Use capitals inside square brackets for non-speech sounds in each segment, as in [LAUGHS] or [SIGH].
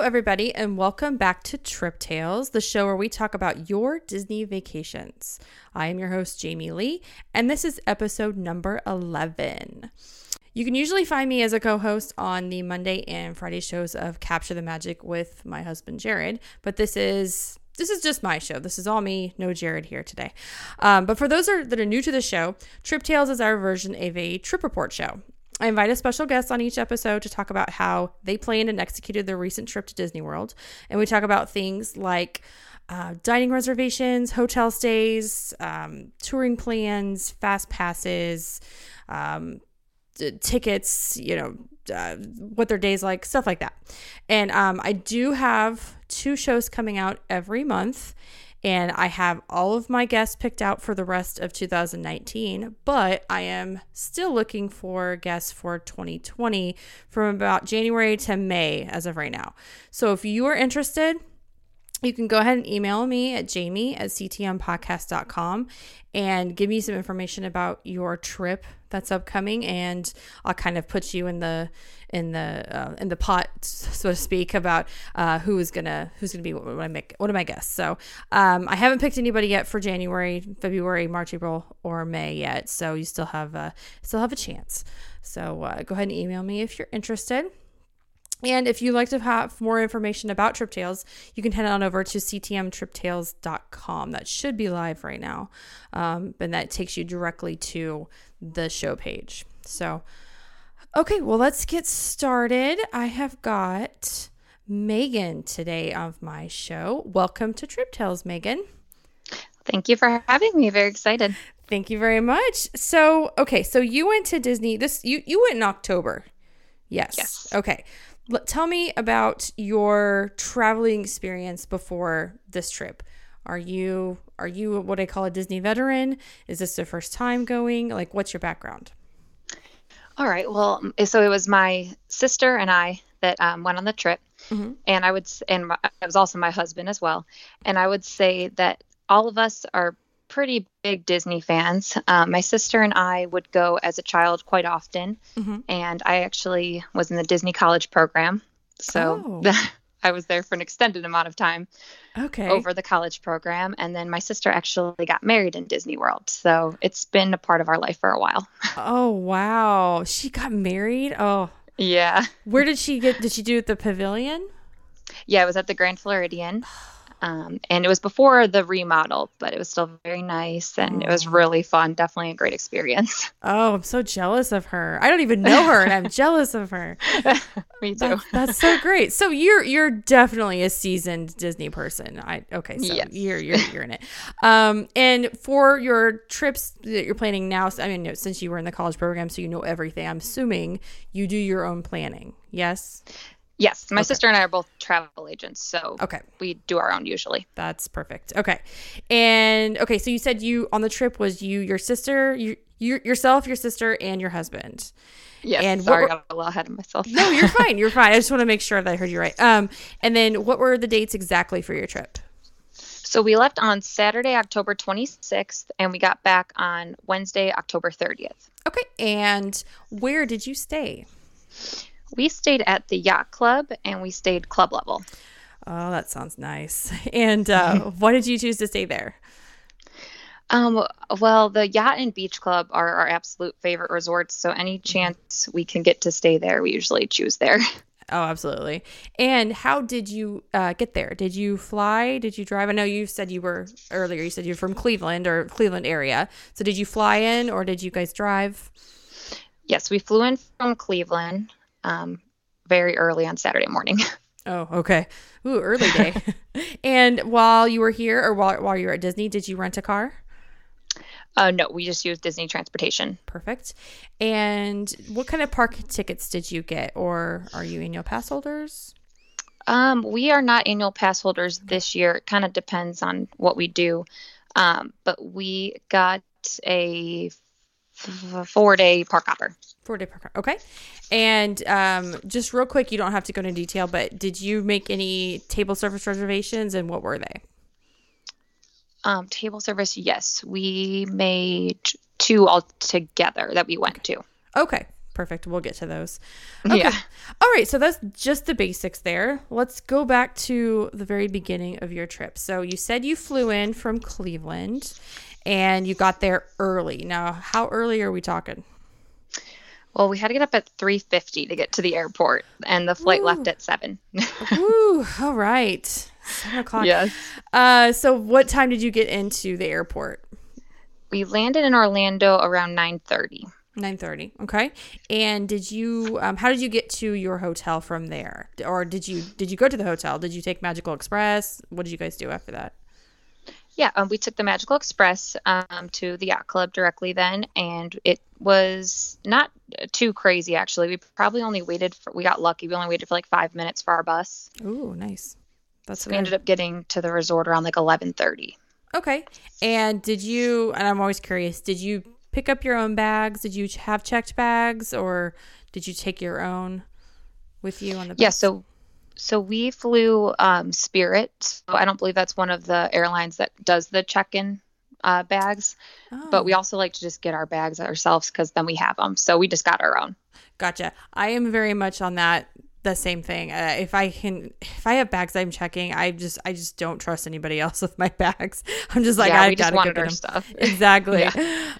everybody, and welcome back to Trip Tales, the show where we talk about your Disney vacations. I am your host, Jamie Lee, and this is episode number 11. You can usually find me as a co host on the Monday and Friday shows of Capture the Magic with my husband, Jared, but this is. This is just my show. This is all me, no Jared here today. Um, but for those are, that are new to the show, Trip Tales is our version of a trip report show. I invite a special guest on each episode to talk about how they planned and executed their recent trip to Disney World. And we talk about things like uh, dining reservations, hotel stays, um, touring plans, fast passes, um, t- tickets, you know, uh, what their days like, stuff like that. And um, I do have two shows coming out every month. And I have all of my guests picked out for the rest of 2019, but I am still looking for guests for 2020 from about January to May as of right now. So if you are interested, you can go ahead and email me at jamie at ctmpodcast.com and give me some information about your trip that's upcoming. And i'll kind of put you in the in the uh, in the pot so to speak about uh, who is gonna who's gonna be what, what I make what am I guess so um, I haven't picked anybody yet for January February March April or May yet. So you still have a still have a chance. So uh, go ahead and email me if you're interested and if you'd like to have more information about Trip Tales, you can head on over to ctmtriptales.com. That should be live right now. Um, and that takes you directly to the show page. So, okay, well, let's get started. I have got Megan today of my show. Welcome to Trip Tales, Megan. Thank you for having me. Very excited. Thank you very much. So, okay, so you went to Disney. This you you went in October. Yes. Yes. Okay tell me about your traveling experience before this trip. Are you are you what I call a Disney veteran? Is this the first time going? Like, what's your background? All right. Well, so it was my sister and I that um, went on the trip, mm-hmm. and I would and my, it was also my husband as well. And I would say that all of us are pretty big Disney fans. Um, my sister and I would go as a child quite often, mm-hmm. and I actually was in the Disney College program, so oh. [LAUGHS] I was there for an extended amount of time. Okay. Over the college program, and then my sister actually got married in Disney World, so it's been a part of our life for a while. [LAUGHS] oh wow, she got married. Oh. Yeah. Where did she get? Did she do it at the pavilion? Yeah, it was at the Grand Floridian. [SIGHS] Um, and it was before the remodel, but it was still very nice and it was really fun. Definitely a great experience. [LAUGHS] Oh, I'm so jealous of her. I don't even know her, and I'm [LAUGHS] jealous of her. Me too. That's, that's, so great. So you're you're definitely a seasoned Disney person. I okay. So yes. you're you're you're in it. Um, and for your trips that you're planning now, I mean, since you were in the college program, so you know everything. I'm assuming you do your own planning. Yes. Yes, my okay. sister and I are both travel agents, so okay, we do our own usually. That's perfect. Okay, and okay, so you said you on the trip was you, your sister, you, you yourself, your sister, and your husband. Yes. And sorry, were, I got a little ahead of myself. no, you're [LAUGHS] fine. You're fine. I just want to make sure that I heard you right. Um, and then what were the dates exactly for your trip? So we left on Saturday, October 26th, and we got back on Wednesday, October 30th. Okay, and where did you stay? We stayed at the yacht club and we stayed club level. Oh, that sounds nice. [LAUGHS] And uh, [LAUGHS] why did you choose to stay there? Um, well, the yacht and beach club are our absolute favorite resorts. So any mm-hmm. chance we can get to stay there, we usually choose there. [LAUGHS] Oh, absolutely. And how did you uh, get there? Did you fly? Did you drive? I know you said you were earlier. You said you're from Cleveland or Cleveland area. So did you fly in or did you guys drive? Yes, we flew in from Cleveland um, very early on Saturday morning. [LAUGHS] Oh, okay. Ooh, early day. [LAUGHS] and while you were here or while, while you were at Disney, did you rent a car? Uh, no, we just used Disney transportation. Perfect. And what kind of park tickets did you get, or are you annual pass holders? Um, we are not annual pass holders this year. It kind of depends on what we do. Um, but we got a four day park hopper. Four day park hopper. Okay. And um, just real quick, you don't have to go into detail, but did you make any table service reservations and what were they? Um, table service, yes. We made two all together that we went to. Okay. perfect. We'll get to those. [LAUGHS] Okay. Yeah. All right. So that's just the basics there. Let's go back to the very beginning of your trip. So you said you flew in from Cleveland and you got there early. Now, how early are we talking? Well, we had to get up at 3:50 to get to the airport, and the flight left at seven. [LAUGHS] Ooh, all right. Seven o'clock. yes. Uh, so what time did you get into the airport? We landed in Orlando around 9:30. Nine thirty. Okay. And did you? Um, how did you get to your hotel from there? Or did you? Did you go to the hotel? Did you take Magical Express? What did you guys do after that? Yeah, um, we took the Magical Express um, to the yacht club directly then, and it was not too crazy actually. We probably only waited for. We got lucky. We only waited for like five minutes for our bus. Ooh, nice. That's So we ended up getting to the resort around like 11:30. Okay. And did you? And I'm always curious. Did you pick up your own bags? Did you have checked bags, or did you take your own with you on the? Bus? Yeah, so so we flew um, Spirit. So I don't believe that's one of the airlines that does the check-in uh, bags, but we Oh, also like to just get our bags ourselves because then we have them. So we just got our own. gotcha. I am very much on that. The same thing. Uh, if I can, if I have bags I'm checking, I just, I just don't trust anybody [LAUGHS] else with my bags. [LAUGHS] I'm just like, yeah, I we gotta go wanted get our 'em. stuff. [LAUGHS] Exactly.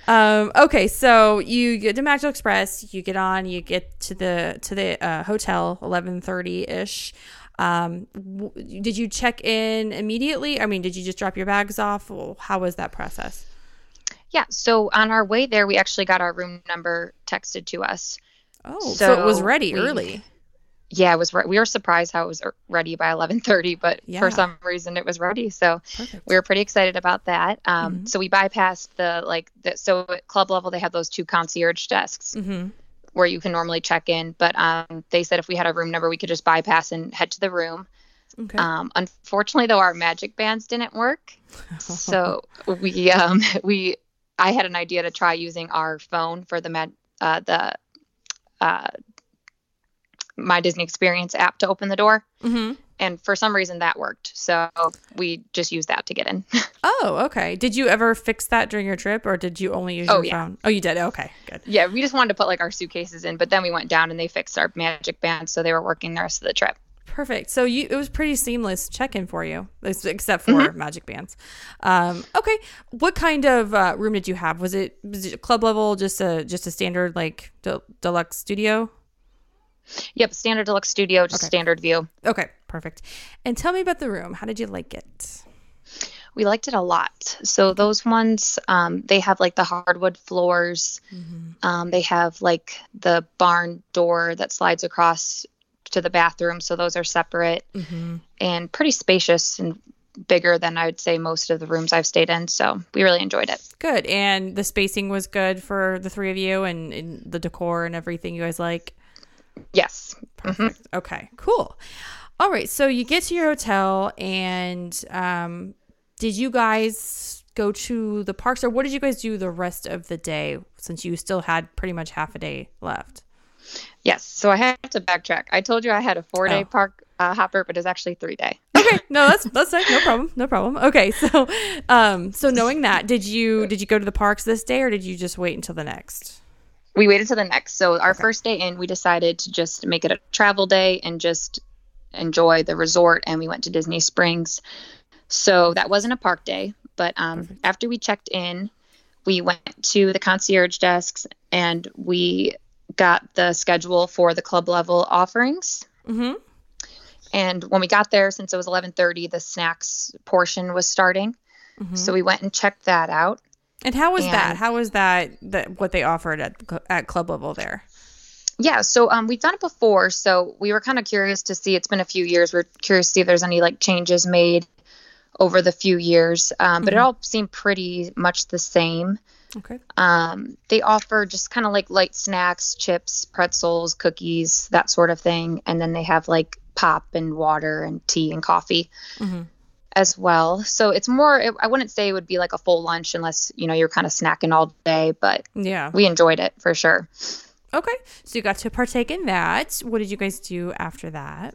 Um, okay, so you get to Magical Express, you get on, you get to the to the uh, hotel, eleven thirty ish. Um, w- did you check in immediately? I mean, did you just drop your bags off? Well, How was that process? Yeah, so on our way there, we actually got our room number texted to us. Oh, so, it was ready we- early. Yeah, it was. Re- we were surprised how it was ready by 11:30, but Yeah. for some reason it was ready. So Perfect. we were pretty excited about that. Um, Mhm. So we bypassed the like. The, so at club level, they have those two concierge desks Mm-hmm. where you can normally check in, but um, they said if we had a room number, we could just bypass and head to the room. Okay. Um, unfortunately, though, our magic bands didn't work, so [LAUGHS] we um, [LAUGHS] we I had an idea to try using our phone for the med uh, the uh, my Disney Experience app to open the door, mm-hmm. and for some reason that worked. So we just used that to get in. [LAUGHS] Oh, okay. Did you ever fix that during your trip, or did you only use Oh, your yeah. phone? Oh, you did. Okay, good. yeah, we just wanted to put like our suitcases in, but then we went down and they fixed our magic bands, so they were working the rest of the trip. Perfect. So you it was pretty seamless check-in for you, except for magic bands. Um, okay. What kind of uh, room did you have? Was it was it club level, just a just a standard like de- deluxe studio? Yep, standard deluxe studio, just Okay. standard view. Okay, perfect. And tell me about the room. How did you like it? We liked it a lot. So those ones, um, they have like the hardwood floors. Um, they have like the barn door that slides across to the bathroom. So those are separate Mm-hmm. and pretty spacious and bigger than I would say most of the rooms I've stayed in. So we really enjoyed it. Good. And the spacing was good for the three of you, and, and the decor and everything you guys like. Yes. Perfect. Okay, cool. All right, so you get to your hotel, and um, did you guys go to the parks, or what did you guys do the rest of the day since you still had pretty much half a day left? Yes. So I have to backtrack. I told you I had a four day Oh. park uh, hopper, but it's actually three day. [LAUGHS] Okay, no, that's that's fine. No problem. No problem. Okay, so um, so knowing that, did you did you go to the parks this day, or did you just wait until the next? We waited to the next. So our first day in, we decided to just make it a travel day and just enjoy the resort. And we went to Disney Springs. So that wasn't a park day, but um, Perfect. after we checked in, we went to the concierge desks and we got the schedule for the club level offerings. Mm-hmm. And when we got there, since it was 11:30, the snacks portion was starting. Mhm. So we went and checked that out. And how was that? How was that? That what they offered at at club level there? Yeah, so um, we've done it before, so we were kind of curious to see. It's been a few years. We're curious to see if there's any like changes made over the few years, um, but it Mhm. all seemed pretty much the same. Okay. Um, they offer just kind of like light snacks, chips, pretzels, cookies, that sort of thing, and then they have like pop and water and tea and coffee Mm-hmm. As well. So it's more. I wouldn't say it would be like a full lunch unless you know you're kind of snacking all day, but Yeah. we enjoyed it for sure. Okay. So you got to partake in that. What did you guys do after that?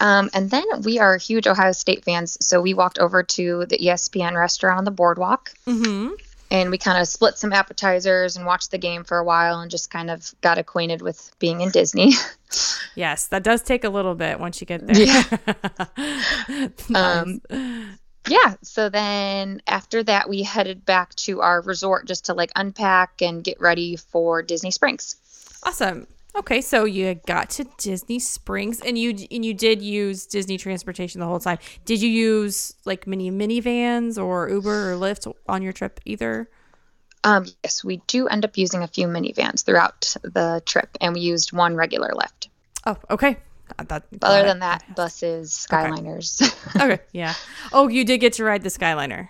Um, and then we are huge Ohio State fans, so we walked over to the ESPN restaurant on the boardwalk. Mm-hmm. And we kind of split some appetizers and watched the game for a while and just kind of got acquainted with being in Disney. [LAUGHS] yes, that does take a little bit once you get there. Yeah. [LAUGHS] nice. um, yeah. So then after that, we headed back to our resort just to like unpack and get ready for Disney Springs. Awesome. Okay, so you got to Disney Springs, and you and you did use Disney transportation the whole time. Did you use like mini minivans or Uber or Lyft on your trip either? Um, yes, we do end up using a few minivans throughout the trip, and we used one regular Lyft. Oh, okay. That, Other than that, buses, Skyliners. Okay. [LAUGHS] okay, yeah. Oh, you did get to ride the Skyliner.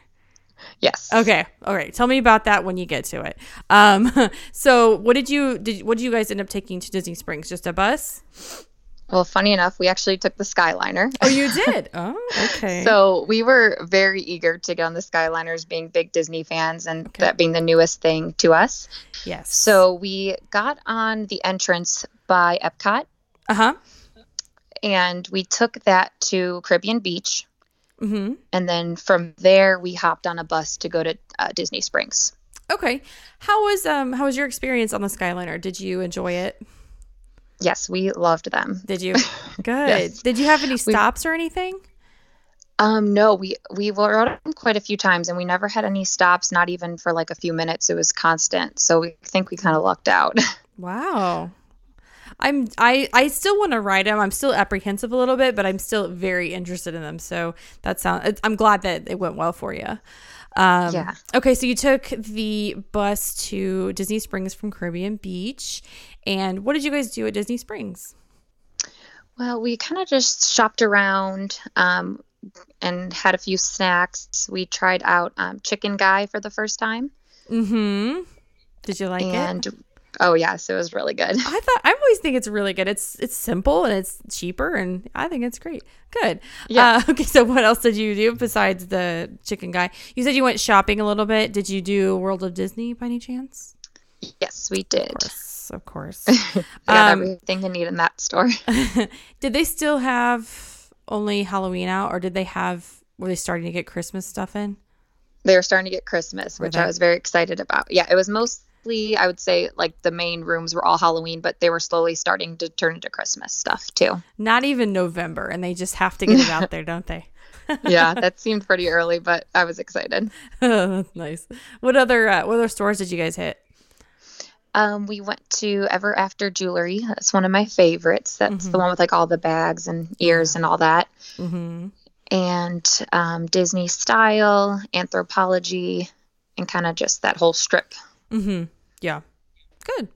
Yes. Okay. All right. Tell me about that when you get to it. Um, [LAUGHS] so what did you did? What did you guys end up taking to Disney Springs? Just a bus? Well, funny enough, we actually took the Skyliner. Oh, you did? [LAUGHS] Oh, okay. so we were very eager to get on the Skyliners, being big Disney fans, and okay. that being the newest thing to us. Yes. So we got on the entrance by Epcot. Uh huh. And we took that to Caribbean Beach. Mm-hmm. And then from there, we hopped on a bus to go to uh, Disney Springs. Okay, how was um how was your experience on the Skyliner? Did you enjoy it? Yes, we loved them. Did you? [LAUGHS] Good. yes. Did you have any stops we, or anything? Um, no, we we rode them quite a few times, and we never had any stops. Not even for like a few minutes. It was constant. So we think we kind of lucked out. [LAUGHS] Wow. I'm I I still want to ride them. I'm still apprehensive a little bit, but I'm still very interested in them. So that sounds. I'm glad that it went well for you. Um, yeah. Okay, so you took the bus to Disney Springs from Caribbean Beach, and what did you guys do at Disney Springs? Well, we kind of just shopped around um, and had a few snacks. We tried out um, Chicken Guy for the first time. Mm-hmm. Did you like and it? Oh yes, it was really good. I thought I always think it's really good. It's it's simple and it's cheaper, and I think it's great. Good. Yeah. Uh, [LAUGHS] okay. So what else did you do besides the chicken guy? You said you went shopping a little bit. Did you do World of Disney by any chance? Yes, we did. Of course. Of course. [LAUGHS] got um, everything you need in that store. [LAUGHS] did they still have only Halloween out, or did they have? Were they starting to get Christmas stuff in? They were starting to get Christmas, which I was very excited about. Yeah, it was most I would say like the main rooms were all Halloween, but they were slowly starting to turn into Christmas stuff too. Not even November, and they just have to get it out [LAUGHS] there, don't they? yeah, [LAUGHS] that seemed pretty early, but I was excited. That's [LAUGHS] nice. What other uh, what other stores did you guys hit? Um, we went to Ever After Jewelry. That's one of my favorites. That's mm-hmm. the one with like all the bags and ears and all that. Mm-hmm. And um, Disney Style, Anthropologie, and kind of just that whole strip Mm-hmm. Yeah. Good.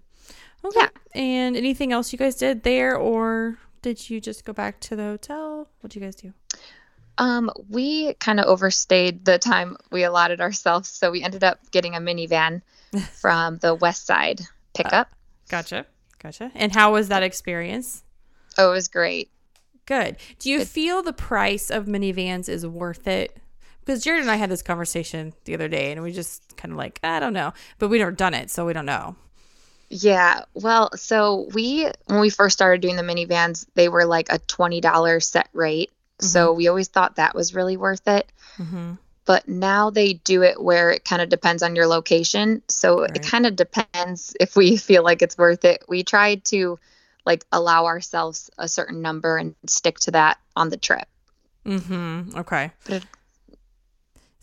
Okay. Yeah. And anything else you guys did there, or did you just go back to the hotel? What did you guys do? Um, we kind of overstayed the time we allotted ourselves, so we ended up getting a minivan [LAUGHS] from the West Side pickup. Uh, gotcha, gotcha. And how was that experience? Oh, it was great. Good. Do you feel the price of minivans is worth it because Jared and I had this conversation the other day, and we just kind of like, I don't know, but we've never done it, so we don't know. Yeah, well, so we when we first started doing the minivans, they were like a twenty dollars set rate, mm-hmm. so we always thought that was really worth it. Mm-hmm. But now they do it where it kind of depends on your location, so right. it kind of depends if we [LAUGHS] feel like it's worth it. We tried to like allow ourselves a certain number and stick to that on the trip. Mm-hmm. Okay. But it,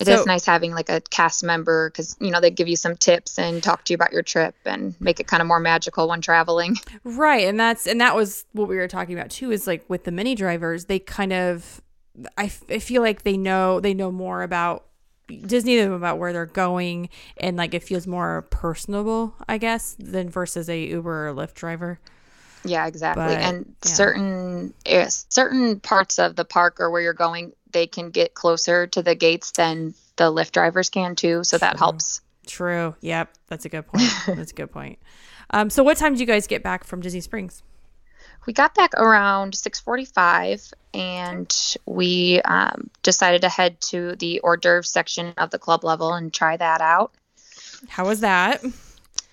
it so, is nice having like a cast member because you know they give you some tips and talk to you about your trip and make it kind of more magical when traveling [LAUGHS] right and that's and that was what we were talking about too is like with the mini drivers they kind of I, I feel like they know they know more about Disney them about where they're going and like it feels more personable I guess than versus a Uber or Lyft driver yeah exactly but, and yeah. certain yes, certain parts of the park or where you're going they can get closer to the gates than the Lyft drivers can too. So True. that helps. True. Yep. That's a good point. [LAUGHS] That's a good point. Um, so what time did you guys get back from Disney Springs? We got back around 6:45, and we um, decided to head to the hors d'oeuvres section of the club level and try that out. How was that?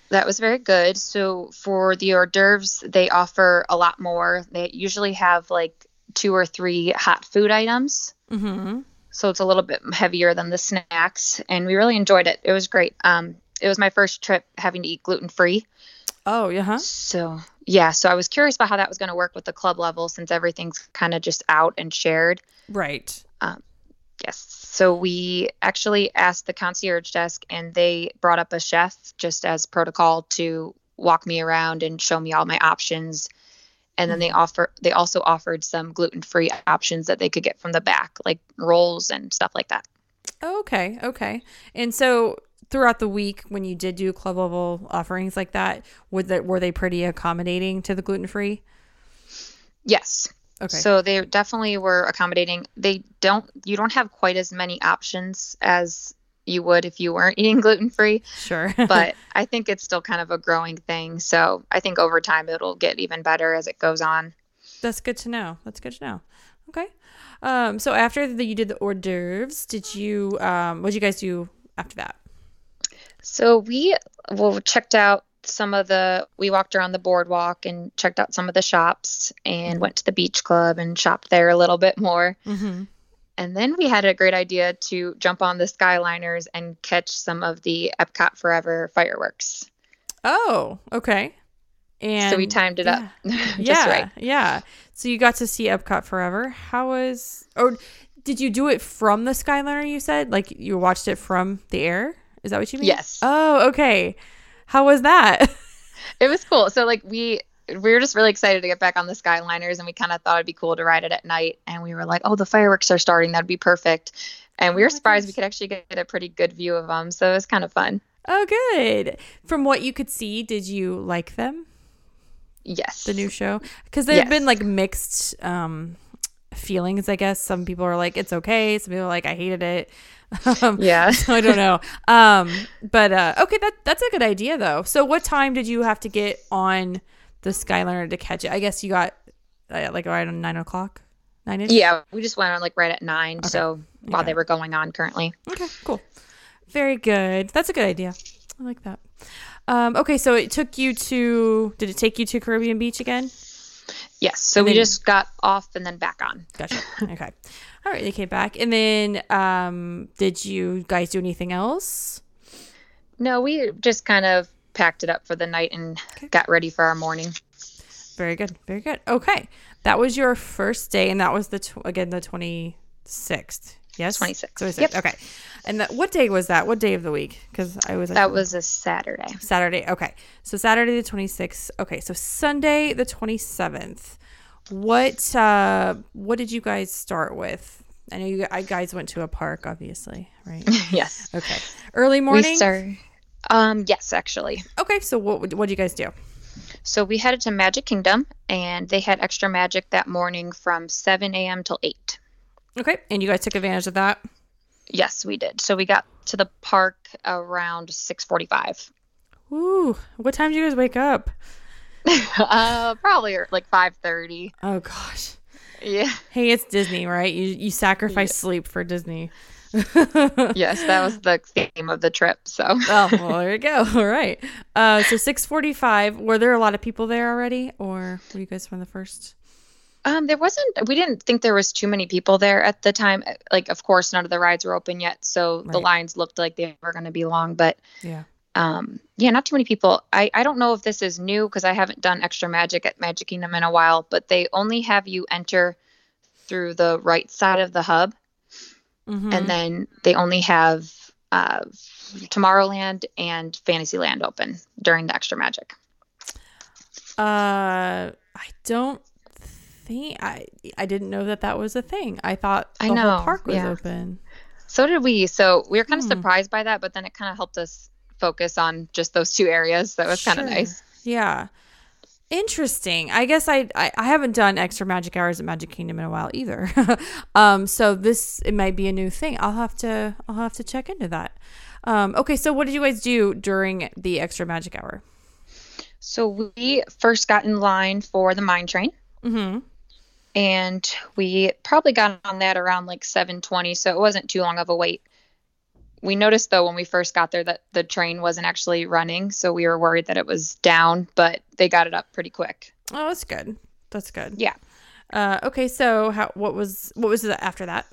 That was very good. So for the hors d'oeuvres, they offer a lot more. They usually have like two or three hot food items. Mm-hmm. so it's a little bit heavier than the snacks, and we really enjoyed it. It was great. Um, it was my first trip having to eat gluten free. Oh, yeah. Huh? So yeah, so I was curious about how that was going to work with the club level since everything's kind of just out and shared. Right. Um, yes. So we actually asked the concierge desk, and they brought up a chef just as protocol to walk me around and show me all my options. And then they mm-hmm. offer they also offered some gluten free options that they could get from the back, like rolls and stuff like that. Okay, okay. And so throughout the week when you did do club level offerings like that, would that were they pretty accommodating to the gluten free? Yes. Okay. So they definitely were accommodating. They don't you don't have quite as many options as you would if you weren't [LAUGHS] eating gluten free. Sure. [LAUGHS] but I think it's still kind of a growing thing. So I think over time it'll get even better as it goes on. That's good to know. That's good to know. Okay. Um, so after the, you did the hors d'oeuvres, did you um, what did you guys do after that? So we well checked out some of the we walked around the boardwalk and checked out some of the shops and mm-hmm. went to the beach club and shopped there a little bit more. Mm-hmm. And then we had a great idea to jump on the Skyliners and catch some of the Epcot Forever fireworks. Oh, okay. And so we timed it yeah. [LAUGHS] up. yeah, right. Yeah. So you got to see Epcot Forever. How was or did you do it from the Skyliner you said? Like you watched it from the air? Is that what you mean? Yes. Oh, okay. How was that? [LAUGHS] it was cool. So like we we were just really excited to get back on the Skyliners and we kind of thought it'd be cool to ride it at night and we were like, "Oh, the fireworks are starting. That'd be perfect." And we were oh surprised we could actually get a pretty good view of them. So it was kind of fun. Oh, good. From what you could see, did you like them? Yes. The new show? Cuz there've yes. been like mixed um feelings, I guess. Some people are like it's okay, some people are like I hated it. [LAUGHS] Um, yeah. [LAUGHS] so I don't know. Um, but uh, okay, that that's a good idea though. So what time did you have to get on the Skyliner to catch it? I guess you got uh, like right on nine o'clock. Nine ish. Yeah, we just went on like right at nine. Okay. So while okay. they were going on currently. Okay, cool. Very good. That's a good idea. I like that. Um, okay, so it took you to. Did it take you to Caribbean Beach again? Yes. So and we then, just got off and then back on. Gotcha. Okay. All right, they came back. And then um did you guys do anything else? No, we just kind of packed it up for the night and okay. got ready for our morning. Very good. Very good. Okay. That was your first day and that was the tw- again the 26th. Yes. 26th. 26th. Yep. Okay. And that, what day was that? What day of the week? Cuz I was That was a Saturday. Saturday. Okay. So Saturday the 26th. Okay. So Sunday the 27th. What uh what did you guys start with? I know you guys went to a park, obviously, right? [LAUGHS] yes. Okay. Early morning. We start, um, yes, actually. Okay. So what what do you guys do? So we headed to Magic Kingdom, and they had extra magic that morning from 7 a.m. till 8. Okay. And you guys took advantage of that? Yes, we did. So we got to the park around 6:45. Ooh, what time did you guys wake up? [LAUGHS] uh, probably like five thirty. Oh gosh. Yeah. Hey, it's Disney, right? You you sacrifice yeah. sleep for Disney. [LAUGHS] yes, that was the theme of the trip. So. oh, well, there you go. [LAUGHS] All right. Uh, so six forty-five. Were there a lot of people there already, or were you guys from the first? Um, there wasn't. We didn't think there was too many people there at the time. Like, of course, none of the rides were open yet, so right. the lines looked like they were going to be long. But yeah, um, yeah, not too many people. I, I don't know if this is new because I haven't done extra magic at Magic Kingdom in a while, but they only have you enter through the right side of the hub. Mm-hmm. And then they only have uh, Tomorrowland and Fantasyland open during the extra magic. Uh, I don't think I I didn't know that that was a thing. I thought the I know, whole park was yeah. open. So did we. So we were kind of hmm. surprised by that, but then it kind of helped us focus on just those two areas. That was kind of nice. Yeah. Interesting. I guess I, I, I haven't done extra magic hours at Magic Kingdom in a while either. [LAUGHS] um, so this it might be a new thing. I'll have to I'll have to check into that. Um, okay, so what did you guys do during the extra magic hour? So we first got in line for the mine train. Mm-hmm. And we probably got on that around like 7:20, so it wasn't too long of a wait we noticed though when we first got there that the train wasn't actually running, so we were worried that it was down, but they got it up pretty quick. Oh, that's good. That's good. Yeah. Uh, okay, so how what was what was it after that?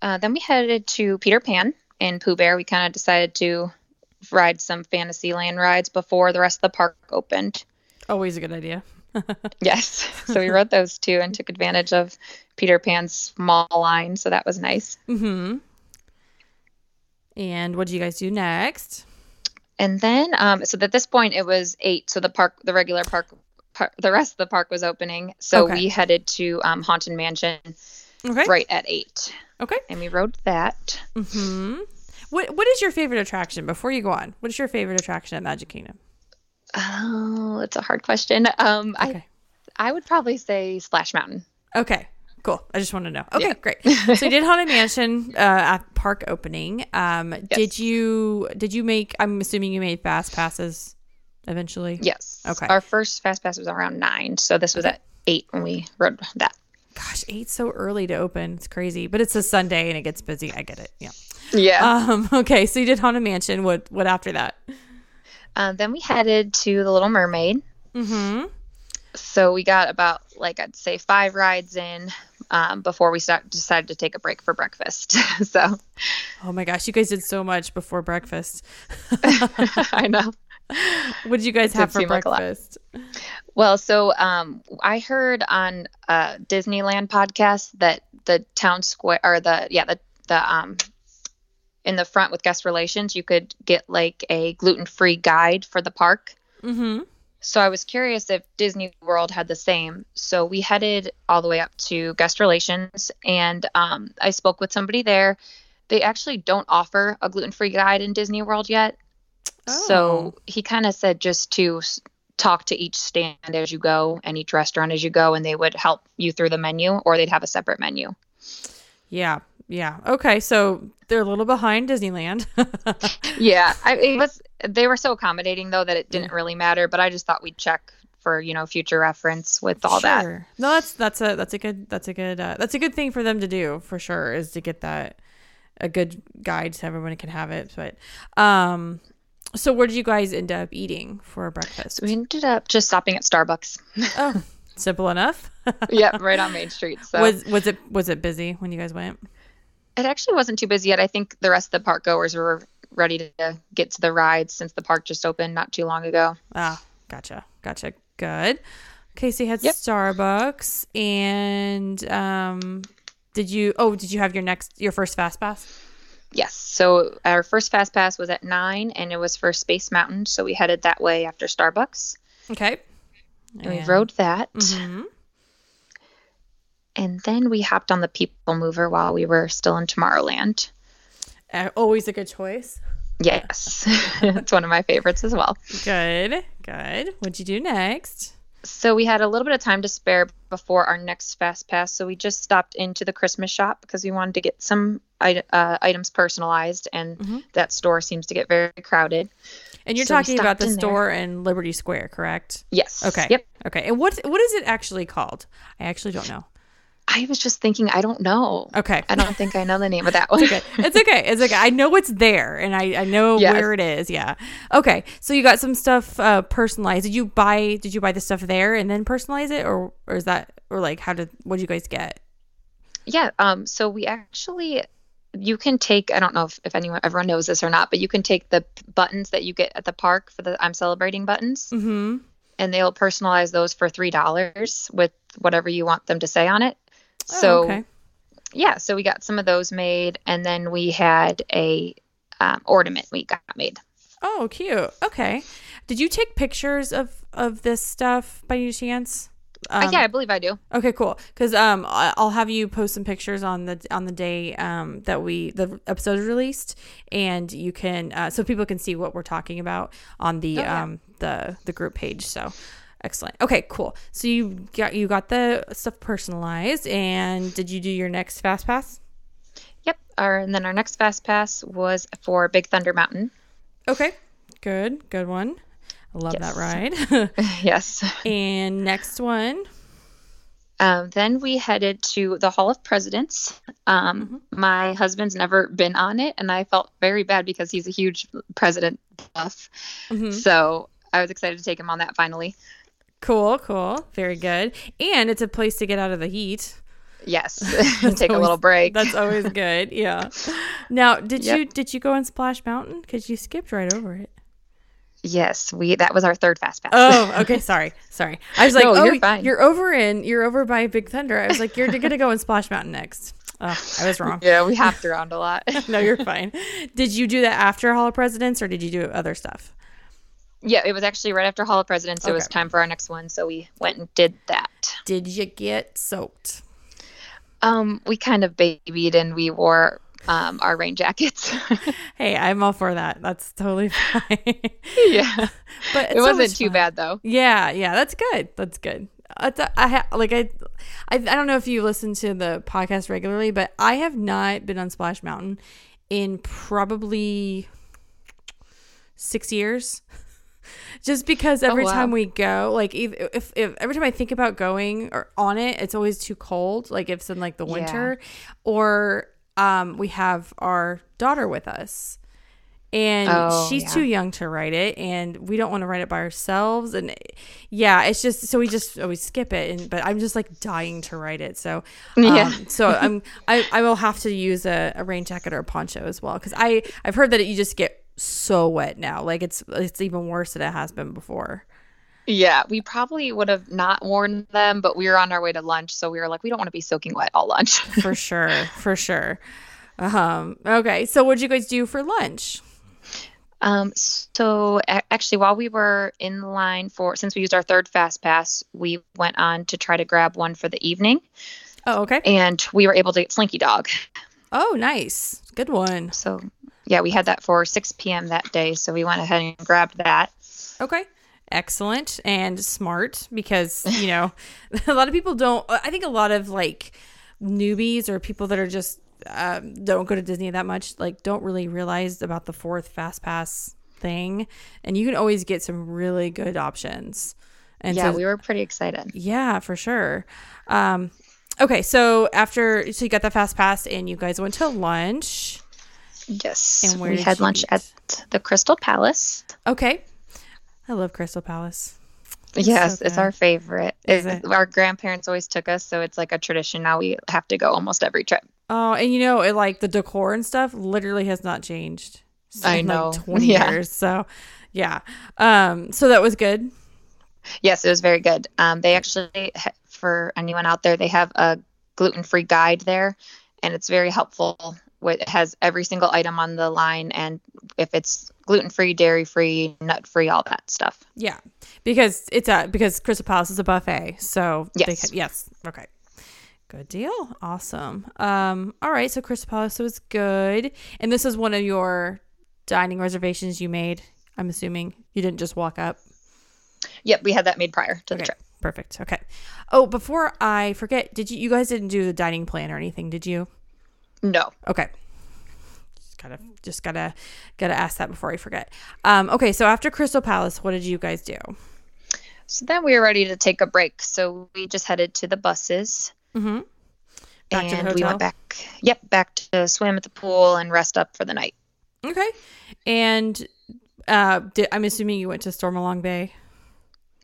Uh, then we headed to Peter Pan and Pooh Bear. We kind of decided to ride some Fantasyland rides before the rest of the park opened. Always a good idea. [LAUGHS] yes. So we rode those two and took advantage of Peter Pan's small line. So that was nice. Mm-hmm. And what did you guys do next? And then, um, so at this point it was eight. So the park, the regular park, par- the rest of the park was opening. So Okay. we headed to um, Haunted Mansion Okay. right at eight, Okay. and we rode that. Mm-hmm. What What is your favorite attraction? Before you go on, what is your favorite attraction at Magic Kingdom? Oh, it's a hard question. Um, Okay. I I would probably say Splash Mountain. Okay. Cool. I just want to know. Okay, Yeah. great. [LAUGHS] So you did Haunted Mansion uh, at park opening. Um, Did you Did you make? I'm assuming you made fast passes eventually. Yes. Okay. Our first fast pass was around nine, so this was at eight when we rode that. Gosh, eight so early to open. It's crazy, but it's a Sunday and it gets busy. I get it. Yeah. Yeah. Um. [LAUGHS] Okay. So you did Haunted Mansion. What What after that? Um, then we headed to the Little Mermaid. Mm-hmm. So we got about like I'd say five rides in um, before we start, decided to take a break for breakfast. [LAUGHS] so Oh my gosh, you guys did so much before breakfast. [LAUGHS] I know. What did you guys did have for seem like breakfast? Well, so um, I heard on a Disneyland podcast that the town square or the yeah the the um in the front with guest relations you could get like a gluten free guide for the park. Mm-hmm. So I was curious if Disney World had the same. So we headed all the way up to guest relations, and um, I spoke with somebody there. They actually don't offer a gluten free guide in Disney World yet. Oh. So he kind of said just to talk to each stand as you go and each restaurant as you go, and they would help you through the menu, or they'd have a separate menu. Yeah. Yeah. Okay. So they're a little behind Disneyland. [LAUGHS] Yeah, I, it was. They were so accommodating though that it didn't really matter. But I just thought we'd check for you know future reference with all that. Sure. No, that's that's a that's a good that's a good uh, that's a good thing for them to do for sure is to get that a good guide so everyone can have it. But um, so where did you guys end up eating for breakfast? We ended up just stopping at Starbucks. oh, [LAUGHS] simple enough. yep, right on [LAUGHS] Main Street. So Was was it was it busy when you guys went? It actually wasn't too busy yet. I think the rest of the park goers were ready to get to the rides since the park just opened not too long ago. Ah, gotcha, gotcha. Good. Casey had Yep. Starbucks, and um, did you? Oh, did you have your next your first fast pass? Yes. So our first fast pass was at nine, and it was for Space Mountain. So we headed that way after Starbucks, Okay. and we rode that. hmm And then we hopped on the People Mover while we were still in Tomorrowland. Uh, always a good choice. Yes, [LAUGHS] it's one of my favorites as well. Good, good. What'd you do next? So we had a little bit of time to spare before our next fast pass. So we just stopped into the Christmas shop because we wanted to get some uh, items personalized, and Mhm. that store seems to get very crowded. And you're So talking about the in there. store in Liberty Square, correct? Yes. Okay. Yep. Okay. And what what is it actually called? I actually don't know. I was just thinking, I don't know. Okay. I don't think I know the name of that one. okay. It's okay. It's okay. I know it's there and I, I know Yes. where it is. Yeah. Okay. So you got some stuff uh, personalized. Did you buy did you buy the stuff there and then personalize it or or is that or like how did what did you guys get? Yeah. Um. So we actually, you can take. I don't know if, if anyone everyone knows this or not, but you can take the buttons that you get at the park for the I'm celebrating buttons, Mhm. and they'll personalize those for three dollars with whatever you want them to say on it. Oh, So okay. yeah, so we got some of those made, and then we had a um, ornament we got made. Oh, cute. Okay. Did you take pictures of of this stuff by any chance? Uh, Um, yeah, I believe I do. Okay, cool. Because um, I'll have you post some pictures on the on the day um that we the episode is released, and you can uh, so people can see what we're talking about on the Oh, yeah. um the the group page. So excellent. Okay, cool. So you got you got the stuff personalized, and did you do your next fast pass? Yep. Our, and then our next fast pass was for Big Thunder Mountain. Okay, good, good one. I love that ride. [LAUGHS] [LAUGHS] yes. and next one. Um, then we headed to the Hall of Presidents. Um, My husband's never been on it, and I felt very bad because he's a huge president buff. Mhm. So I was excited to take him on that finally. Cool, cool, very good. And it's a place to get out of the heat. Yes, [LAUGHS] [LAUGHS] take always, a little break. That's always [LAUGHS] good. Yeah. Now, did yep. you did you go on Splash Mountain? Because you skipped right over it. Yes, we that was our third fast pass. Oh, okay. Sorry, sorry. I was like, no, oh, you're, fine. you're over in you're over by Big Thunder. I was like, you're gonna go on Splash Mountain next. Oh, I was wrong. yeah, we hopped around a lot. no, you're fine. Did you do that after Hall of Presidents, or did you do other stuff? Yeah, it was actually right after Hall of Presidents. Okay. It was time for our next one, so we went and did that. Did you get soaked? Um, we kind of babied and we wore um, our rain jackets. [LAUGHS] hey, I'm all for that. That's totally [LAUGHS] fine. yeah, but it wasn't too fun. bad though. Yeah, yeah, that's good. That's good. I ha- like I, I, I don't know if you listen to the podcast regularly, but I have not been on Splash Mountain in probably six years [LAUGHS] [LAUGHS] just because every oh, wow. time we go like if, if, if every time i think about going or on it it's always too cold like if it's in like the winter yeah. or um we have our daughter with us and oh, she's yeah. too young to ride it and we don't want to ride it by ourselves and yeah it's just so we just always skip it and but i'm just like dying to ride it so [LAUGHS] um, yeah so i'm I, I will have to use a, a rain jacket or a poncho as well because i i've heard that you just get so wet now. Like it's it's even worse than it has been before. Yeah, we probably would have not worn them, but we were on our way to lunch, so we were like, we don't want to be soaking wet all lunch. [LAUGHS] for sure, for sure. Um, okay, so what did you guys do for lunch? Um, so actually, while we were in line for, since we used our third fast pass, we went on to try to grab one for the evening. Oh, okay. And we were able to get Slinky Dog. Oh, nice. Good one. So yeah, we had that for 6 p.m. that day, so we went ahead and grabbed that. Okay. Excellent and smart because, you know, [LAUGHS] a lot of people don't, I think a lot of like newbies or people that are just um, don't go to Disney that much, like don't really realize about the fourth fast pass thing. And you can always get some really good options. And yeah, so, we were pretty excited. Yeah, for sure. Um, okay, so after so you got the fast pass and you guys went to lunch. Yes. And where we had lunch eat? at the Crystal Palace. Okay. I love Crystal Palace. It's yes, so it's our favorite. It, it? Our grandparents always took us, so it's like a tradition. Now we have to go almost every trip. Oh, and you know, it like the decor and stuff literally has not changed. I know, like twenty [LAUGHS] yeah. years. So, yeah. Um, so that was good. Yes, it was very good. Um, they actually, for anyone out there, they have a gluten-free guide there, and it's very helpful it has every single item on the line and if it's gluten free, dairy free, nut free, all that stuff. Yeah, because it's a because Crystal Palace is a buffet, so yes, can, yes, okay, good deal, awesome. Um, all right, so Crystal Palace was good, and this is one of your dining reservations you made. I'm assuming you didn't just walk up. Yep, we had that made prior to okay. the trip. Perfect. Okay. Oh, before I forget, did you you guys didn't do the dining plan or anything, did you? No. Okay. Just gotta just gotta gotta ask that before I forget. Um, okay, so after Crystal Palace, what did you guys do? So then we were ready to take a break. So we just headed to the buses. Mm-hmm. Back and to the hotel. we went back. Yep, back to swim at the pool and rest up for the night. Okay. And uh, did, I'm assuming you went to Stormalong Bay.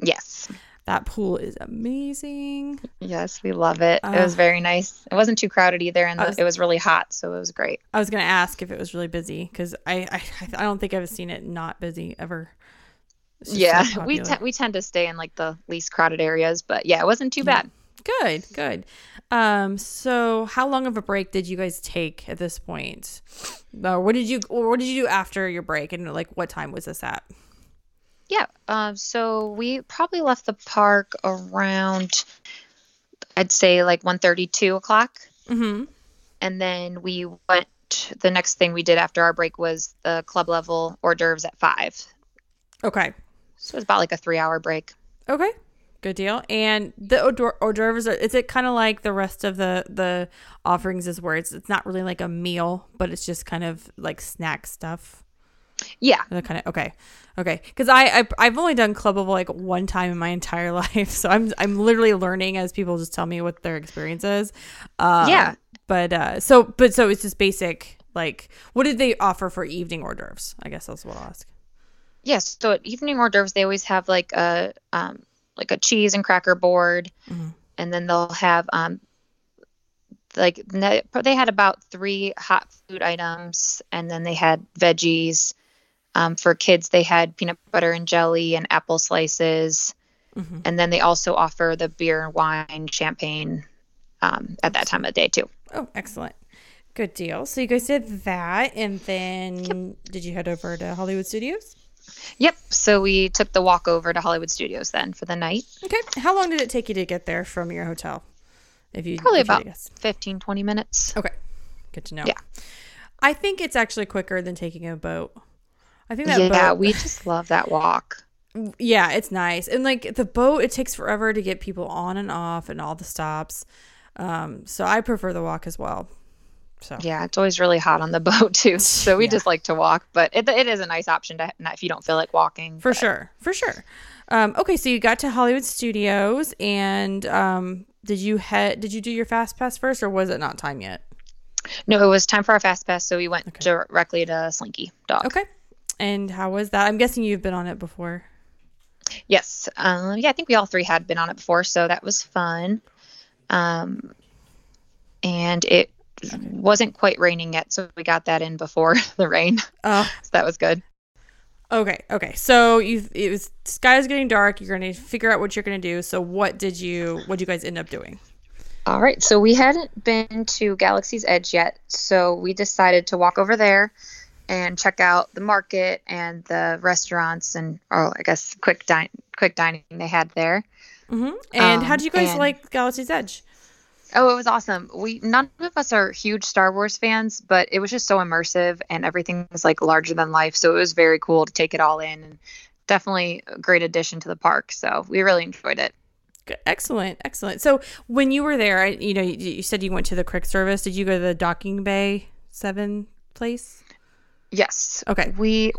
Yes. That pool is amazing. Yes, we love it. Uh, it was very nice. It wasn't too crowded either, and was, it was really hot, so it was great. I was going to ask if it was really busy because I, I I don't think I've seen it not busy ever. Yeah, so [LAUGHS] we te- we tend to stay in like the least crowded areas, but yeah, it wasn't too bad. Good, good. Um, so how long of a break did you guys take at this point? Or what did you or what did you do after your break, and like what time was this at? Yeah. Um, so we probably left the park around, I'd say like 1.32 o'clock. Mm-hmm. And then we went, the next thing we did after our break was the club level hors d'oeuvres at 5. Okay. So it was about like a three hour break. Okay. Good deal. And the hors d'oeuvres, is it kind of like the rest of the, the offerings is where it's, it's not really like a meal, but it's just kind of like snack stuff? Yeah. Kind of okay, okay. Because I, I have only done club level like one time in my entire [LAUGHS] life, so I'm I'm literally learning as people just tell me what their experience is. Um, yeah. But uh, so but so it's just basic. Like, what did they offer for evening hors d'oeuvres? I guess that's what I'll ask. Yes. So at evening hors d'oeuvres, they always have like a um like a cheese and cracker board, mm-hmm. and then they'll have um like they had about three hot food items, and then they had veggies. Um, for kids, they had peanut butter and jelly and apple slices, mm-hmm. and then they also offer the beer and wine, champagne um, at that time of day too. Oh, excellent! Good deal. So you guys did that, and then yep. did you head over to Hollywood Studios? Yep. So we took the walk over to Hollywood Studios then for the night. Okay. How long did it take you to get there from your hotel? If you probably if about you 15, 20 minutes. Okay. Good to know. Yeah. I think it's actually quicker than taking a boat. I think that yeah, boat, we just [LAUGHS] love that walk. Yeah, it's nice. And like the boat, it takes forever to get people on and off and all the stops. Um, so I prefer the walk as well. So yeah, it's always really hot on the [LAUGHS] boat too. [LAUGHS] So we yeah. just like to walk, but it, it is a nice option to if you don't feel like walking. For but. sure, for sure. Um, okay, so you got to Hollywood Studios, and um, did you head? Did you do your fast pass first, or was it not time yet? No, it was time for our fast pass, so we went okay. directly to Slinky Dog. Okay, and how was that? I'm guessing you've been on it before. Yes, um, yeah, I think we all three had been on it before, so that was fun. Um, and it wasn't quite raining yet, so we got that in before [LAUGHS] the rain. Oh, so that was good. Okay, okay. So you it was sky is getting dark. You're going to figure out what you're going to do. So what did you what did you guys end up doing? All right. So we hadn't been to Galaxy's Edge yet, so we decided to walk over there and check out the market and the restaurants and oh, I guess quick dine quick dining they had there. Mm-hmm. And um, how did you guys like Galaxy's Edge? Oh, it was awesome. We none of us are huge Star Wars fans, but it was just so immersive and everything was like larger than life. So it was very cool to take it all in and definitely a great addition to the park. So we really enjoyed it. Good. Excellent, excellent. So when you were there, you know, you, you said you went to the quick service. Did you go to the docking bay seven place? Yes. Okay. We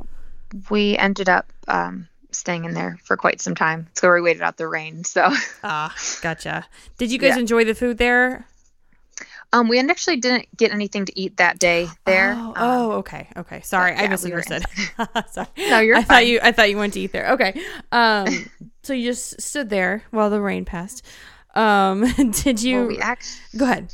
we ended up um, staying in there for quite some time. So we waited out the rain. So ah, [LAUGHS] gotcha. Did you guys yeah. enjoy the food there? Um, we actually didn't get anything to eat that day there. Oh, um, oh okay, okay. Sorry, I misunderstood. We [LAUGHS] Sorry. No, you're. I fine. thought you. I thought you went to eat there. Okay. Um, [LAUGHS] so you just stood there while the rain passed. Um, did you? Well, we actually, Go ahead.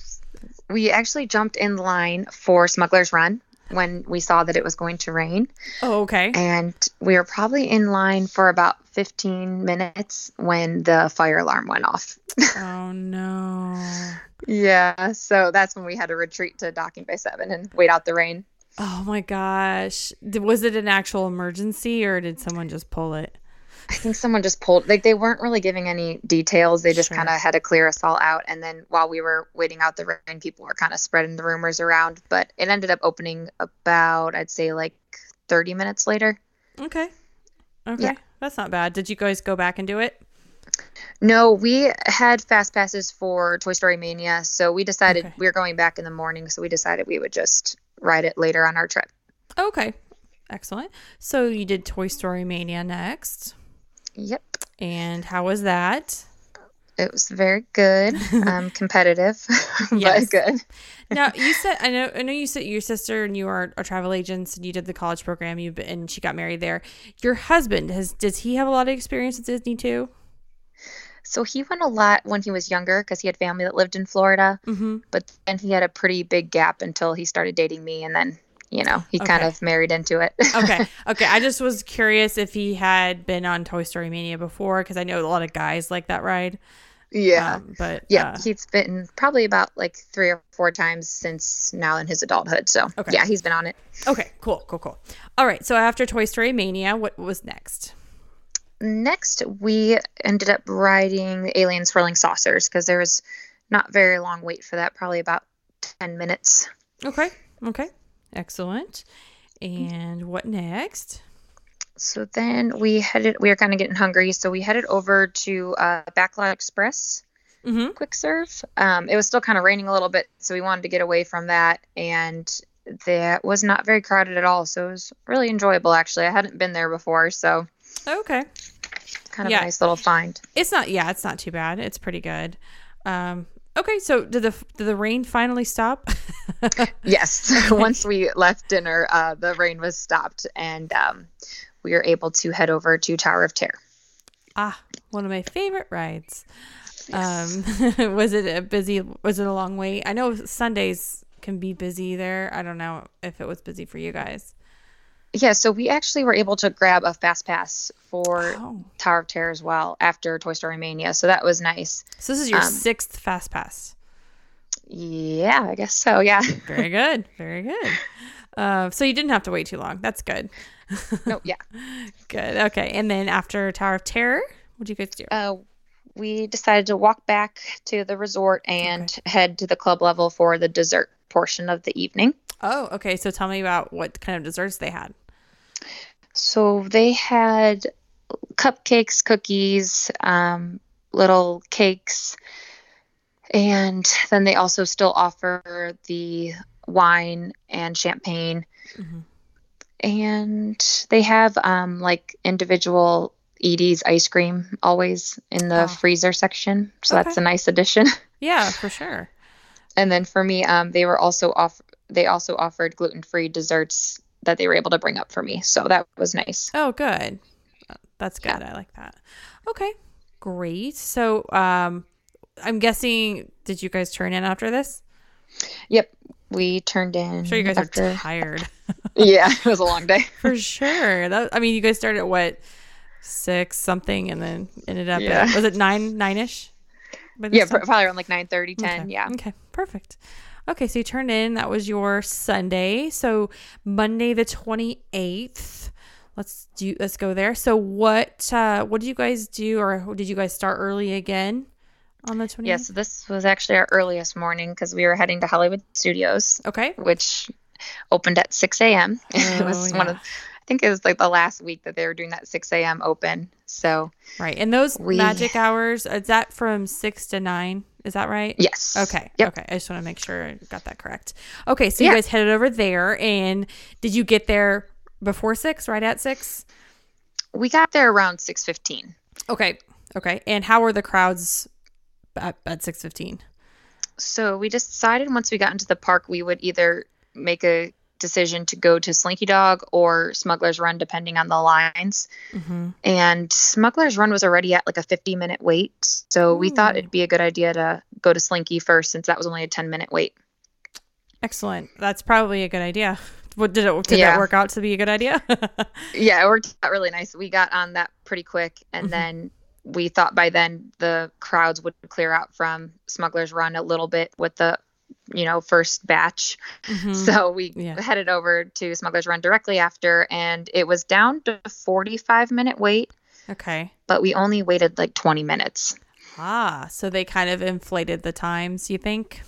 We actually jumped in line for Smuggler's Run when we saw that it was going to rain. Oh, okay. And we were probably in line for about 15 minutes when the fire alarm went off. [LAUGHS] oh, no. yeah. So that's when we had to retreat to docking bay seven and wait out the rain. Oh my gosh. Was it an actual emergency or did someone just pull it? I think someone just pulled like they weren't really giving any details. They just sure. kind of had to clear us all out. And then while we were waiting out the rain, people were kind of spreading the rumors around. But it ended up opening about I'd say like 30 minutes later. Okay. Okay. Yeah. That's not bad. Did you guys go back and do it? No, we had fast passes for Toy Story Mania, so we decided okay. we were going back in the morning, so we decided we would just ride it later on our trip. Okay. Excellent. So you did Toy Story Mania next. Yep. And how was that? It was very good. [LAUGHS] Um, competitive, [LAUGHS] but good. now [LAUGHS] you said I know I know you said your sister and you are, are travel agents and you did the college program. You and she got married there. Your husband has does he have a lot of experience at Disney too? So he went a lot when he was younger because he had family that lived in Florida. Mm-hmm. But then he had a pretty big gap until he started dating me, and then you know, he okay. kind of married into it. [LAUGHS] okay. Okay. I just was curious if he had been on Toy Story Mania before because I know a lot of guys like that ride. Yeah. Um, but yeah, uh, he's been probably about like three or four times since now in his adulthood. So okay. yeah, he's been on it. Okay. Cool. Cool. Cool. All right. So after Toy Story Mania, what was next? Next, we ended up riding Alien Swirling Saucers because there was not very long wait for that, probably about 10 minutes. Okay. Okay. Excellent. And what next? So then we headed, we were kind of getting hungry. So we headed over to uh, Backlot Express mm-hmm. quick serve. Um, it was still kind of raining a little bit. So we wanted to get away from that. And that was not very crowded at all. So it was really enjoyable, actually. I hadn't been there before. So. Okay. Kind of yeah. a nice little find. It's not, yeah, it's not too bad. It's pretty good. Um, Okay, so did the did the rain finally stop? [LAUGHS] yes, [LAUGHS] [LAUGHS] once we left dinner, uh, the rain was stopped, and um, we were able to head over to Tower of Terror. Ah, one of my favorite rides. Yes. Um, was it a busy? Was it a long wait? I know Sundays can be busy there. I don't know if it was busy for you guys. Yeah, so we actually were able to grab a fast pass for oh. Tower of Terror as well after Toy Story Mania, so that was nice. So this is your um, sixth fast pass. Yeah, I guess so. Yeah. [LAUGHS] Very good. Very good. Uh, so you didn't have to wait too long. That's good. [LAUGHS] no, yeah. good. Okay. And then after Tower of Terror, what do you guys do? Uh, we decided to walk back to the resort and okay. head to the club level for the dessert portion of the evening. Oh, okay. So tell me about what kind of desserts they had. So they had cupcakes, cookies, um, little cakes, and then they also still offer the wine and champagne. Mm-hmm. And they have um, like individual Edy's ice cream always in the oh. freezer section. So okay. that's a nice addition. [LAUGHS] Yeah, for sure. and then for me, um, they were also off. They also offered gluten free desserts that they were able to bring up for me. So that was nice. Oh, good. That's good. Yeah. I like that. Okay, great. So, um, I'm guessing, did you guys turn in after this? Yep, we turned in. I'm sure you guys after... are tired. [LAUGHS] yeah, it was a long day [LAUGHS] for sure. That I mean, you guys started at what six something, and then ended up yeah. at was it nine nine ish? Yeah, time? probably around like 9 30, 10. Okay. Yeah. Okay, perfect. Okay, so you turned in. That was your Sunday. So Monday the twenty eighth. Let's do. Let's go there. So what? Uh, what did you guys do, or did you guys start early again? on the 20th? Yes, this was actually our earliest morning because we were heading to Hollywood Studios. Okay. Which opened at 6 a.m. Oh, [LAUGHS] it was yeah. one of, I think it was like the last week that they were doing that 6 a.m. open. So. Right. And those we, magic hours, is that from 6 to 9? Is that right? Yes. Okay. Yep. Okay. I just want to make sure I got that correct. Okay. So you guys headed over there. And did you get there before 6, right at 6? We got there around 6.15. Okay. Okay. And how were the crowds at, at 6.15 so we just decided once we got into the park we would either make a decision to go to slinky dog or smuggler's run depending on the lines mm-hmm. and smuggler's run was already at like a 50 minute wait so Ooh. we thought it'd be a good idea to go to slinky first since that was only a 10 minute wait excellent that's probably a good idea what did it did yeah. that work out to be a good idea [LAUGHS] yeah it worked out really nice we got on that pretty quick and mm-hmm. then we thought by then the crowds would clear out from Smuggler's Run a little bit with the you know first batch mm-hmm. [LAUGHS] so we yeah. headed over to Smuggler's Run directly after and it was down to 45 minute wait okay but we only waited like 20 minutes ah so they kind of inflated the times you think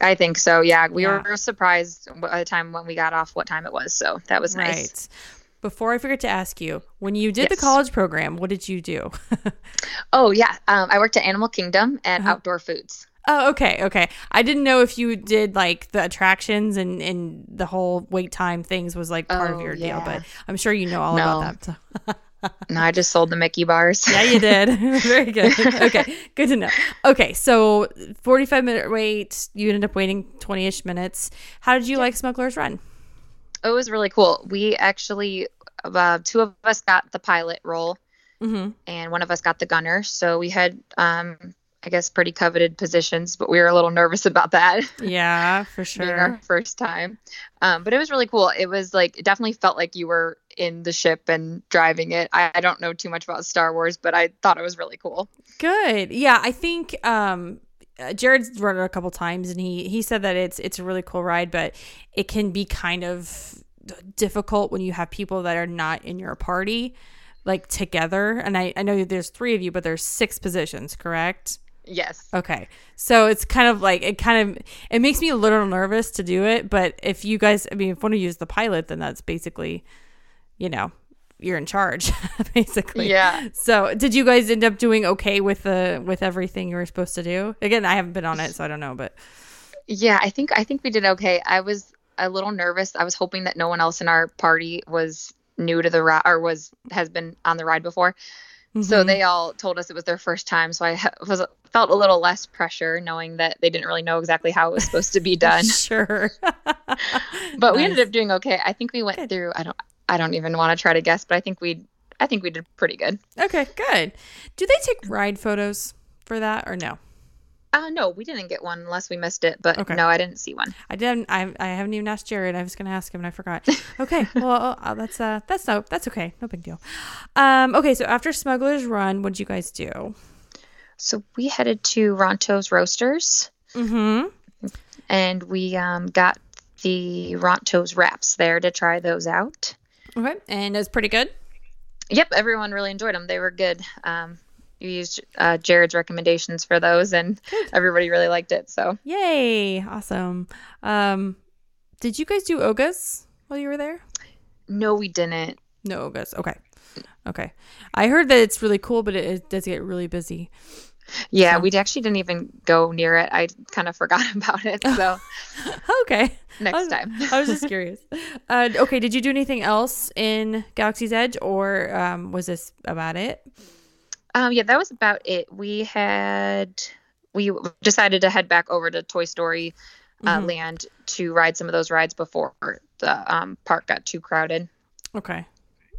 I think so. Yeah, we yeah. were surprised by the time when we got off what time it was. So that was nice. Right. Before I forget to ask you, when you did yes. the college program, what did you do? [LAUGHS] oh yeah, um, I worked at Animal Kingdom and uh-huh. Outdoor Foods. Oh, okay, okay. I didn't know if you did like the attractions and and the whole wait time things was like part oh, of your yeah. deal, but I'm sure you know all no. about that. So. no, I just sold the Mickey bars. [LAUGHS] yeah, you did. [LAUGHS] [LAUGHS] Very good. Okay, good to know. Okay, so 45 minute wait. You ended up waiting 20 ish minutes. How did you yeah. like Smuggler's Run? it was really cool. We actually, uh, two of us got the pilot role, mm-hmm. and one of us got the gunner. So we had, um, I guess, pretty coveted positions, but we were a little nervous [LAUGHS] about that. Yeah, for [LAUGHS] sure. our first time, um, but it was really cool. It was like it definitely felt like you were in the ship and driving it. I, I don't know too much about Star Wars, but I thought it was really cool. Good. Yeah, I think. Um, uh, Jared's run it a couple times, and he he said that it's it's a really cool ride, but it can be kind of difficult when you have people that are not in your party like together. And I I know there's three of you, but there's six positions, correct? Yes. Okay. So it's kind of like it kind of it makes me a little nervous to do it, but if you guys I mean if one of you is the pilot, then that's basically, you know, you're in charge [LAUGHS] basically. Yeah. So did you guys end up doing okay with the with everything you were supposed to do? Again i haven't been on it so i don't know but. Yeah i think i think we did okay. I was a little nervous. I was hoping that no one else in our party was new to the ride or was has been on the ride before mm-hmm. so they all told us it was their first time so i was felt a little less pressure knowing that they didn't really know exactly how it was supposed to be [LAUGHS] done sure [LAUGHS] but nice. we ended up doing okay i think we went Good. through i don't I don't even want to try to guess, but I think we I think we did pretty good. Okay, good. Do they take ride photos for that or no? Uh, no, we didn't get one unless we missed it. But okay. no, I didn't see one. I didn't. I, I haven't even asked Jared. I was going to ask him and I forgot. [LAUGHS] Okay, well uh, that's uh that's no that's okay. No big deal. Um. Okay, so after Smuggler's Run, what did you guys do? So we headed to Ronto's Roasters. Mm-hmm. And we um, got the Ronto's wraps there to try those out. Okay, and it was pretty good. Yep, everyone really enjoyed them. They were good. Um, you used uh, Jared's recommendations for those, and everybody really liked it. So yay, awesome. Um, did you guys do Oga's while you were there? No, we didn't. No Oga's. Okay, okay. I heard that it's really cool, but it, it does get really busy. Yeah, so. we actually didn't even go near it. I kind of [LAUGHS] forgot about it. So, [LAUGHS] okay, next I was, time. I was just curious. [LAUGHS] Uh, okay, did you do anything else in Galaxy's Edge, or um, was this about it? Um, yeah, that was about it. We had we decided to head back over to Toy Story uh, mm-hmm. Land to ride some of those rides before the um, park got too crowded. Okay.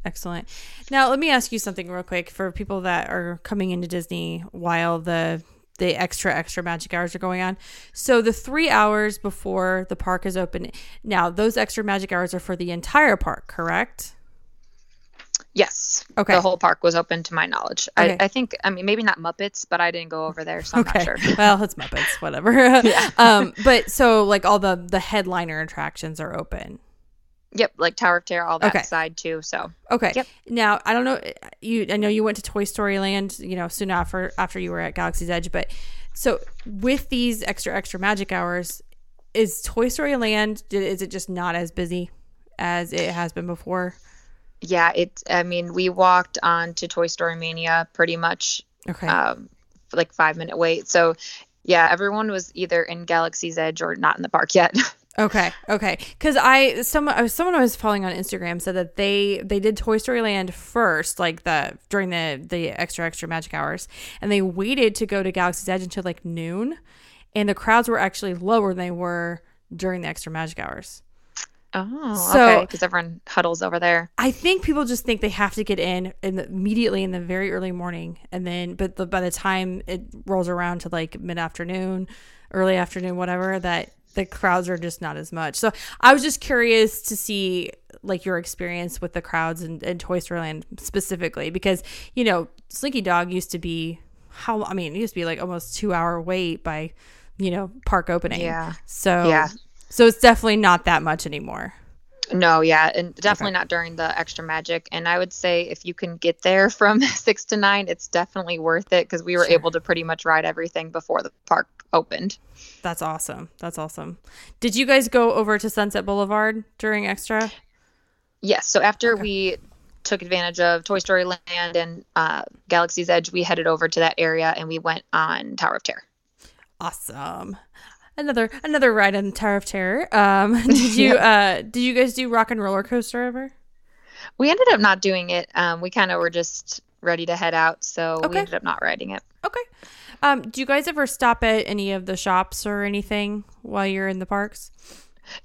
Excellent. Now, let me ask you something real quick for people that are coming into Disney while the the extra extra magic hours are going on. So the 3 hours before the park is open. Now, those extra magic hours are for the entire park, correct? Yes. Okay. The whole park was open to my knowledge. Okay. I, I think, I mean, maybe not Muppets, but I didn't go over there, so I'm okay. not sure. [LAUGHS] well, it's Muppets, whatever. [LAUGHS] yeah. [LAUGHS] um, but so like all the the headliner attractions are open. Yep, like Tower of Terror, all that okay. side too. So okay. Yep. Now I don't know you. I know you went to Toy Story Land. You know, soon after after you were at Galaxy's Edge, but so with these extra extra magic hours, is Toy Story Land? Is it just not as busy as it has been before? Yeah, it. I mean, we walked on to Toy Story Mania pretty much. Okay. Um, like five minute wait. So yeah, everyone was either in Galaxy's Edge or not in the park yet. [LAUGHS] Okay, okay. Because I someone someone I was following on Instagram said that they they did Toy Story Land first, like the during the the extra extra magic hours, and they waited to go to Galaxy's Edge until like noon, and the crowds were actually lower than they were during the extra magic hours. Oh, so, okay. Because everyone huddles over there. I think people just think they have to get in, in the, immediately in the very early morning, and then, but the, by the time it rolls around to like mid afternoon, early afternoon, whatever, that the crowds are just not as much. So I was just curious to see like your experience with the crowds and, and Toy Story Land specifically because you know Slinky Dog used to be how I mean it used to be like almost two hour wait by you know park opening. Yeah. So yeah. So it's definitely not that much anymore. No, yeah, and definitely okay. not during the extra magic. And I would say if you can get there from [LAUGHS] six to nine, it's definitely worth it because we were sure. able to pretty much ride everything before the park opened. That's awesome. That's awesome. Did you guys go over to Sunset Boulevard during extra? Yes. So after okay. we took advantage of Toy Story Land and uh, Galaxy's Edge, we headed over to that area and we went on Tower of Terror. Awesome another another ride on the Tower of Terror. Um, [LAUGHS] did [LAUGHS] you uh did you guys do Rock 'n' Roller Coaster ever? We ended up not doing it. Um, we kind of were just ready to head out, so okay. we ended up not riding it. Okay. Um, do you guys ever stop at any of the shops or anything while you're in the parks?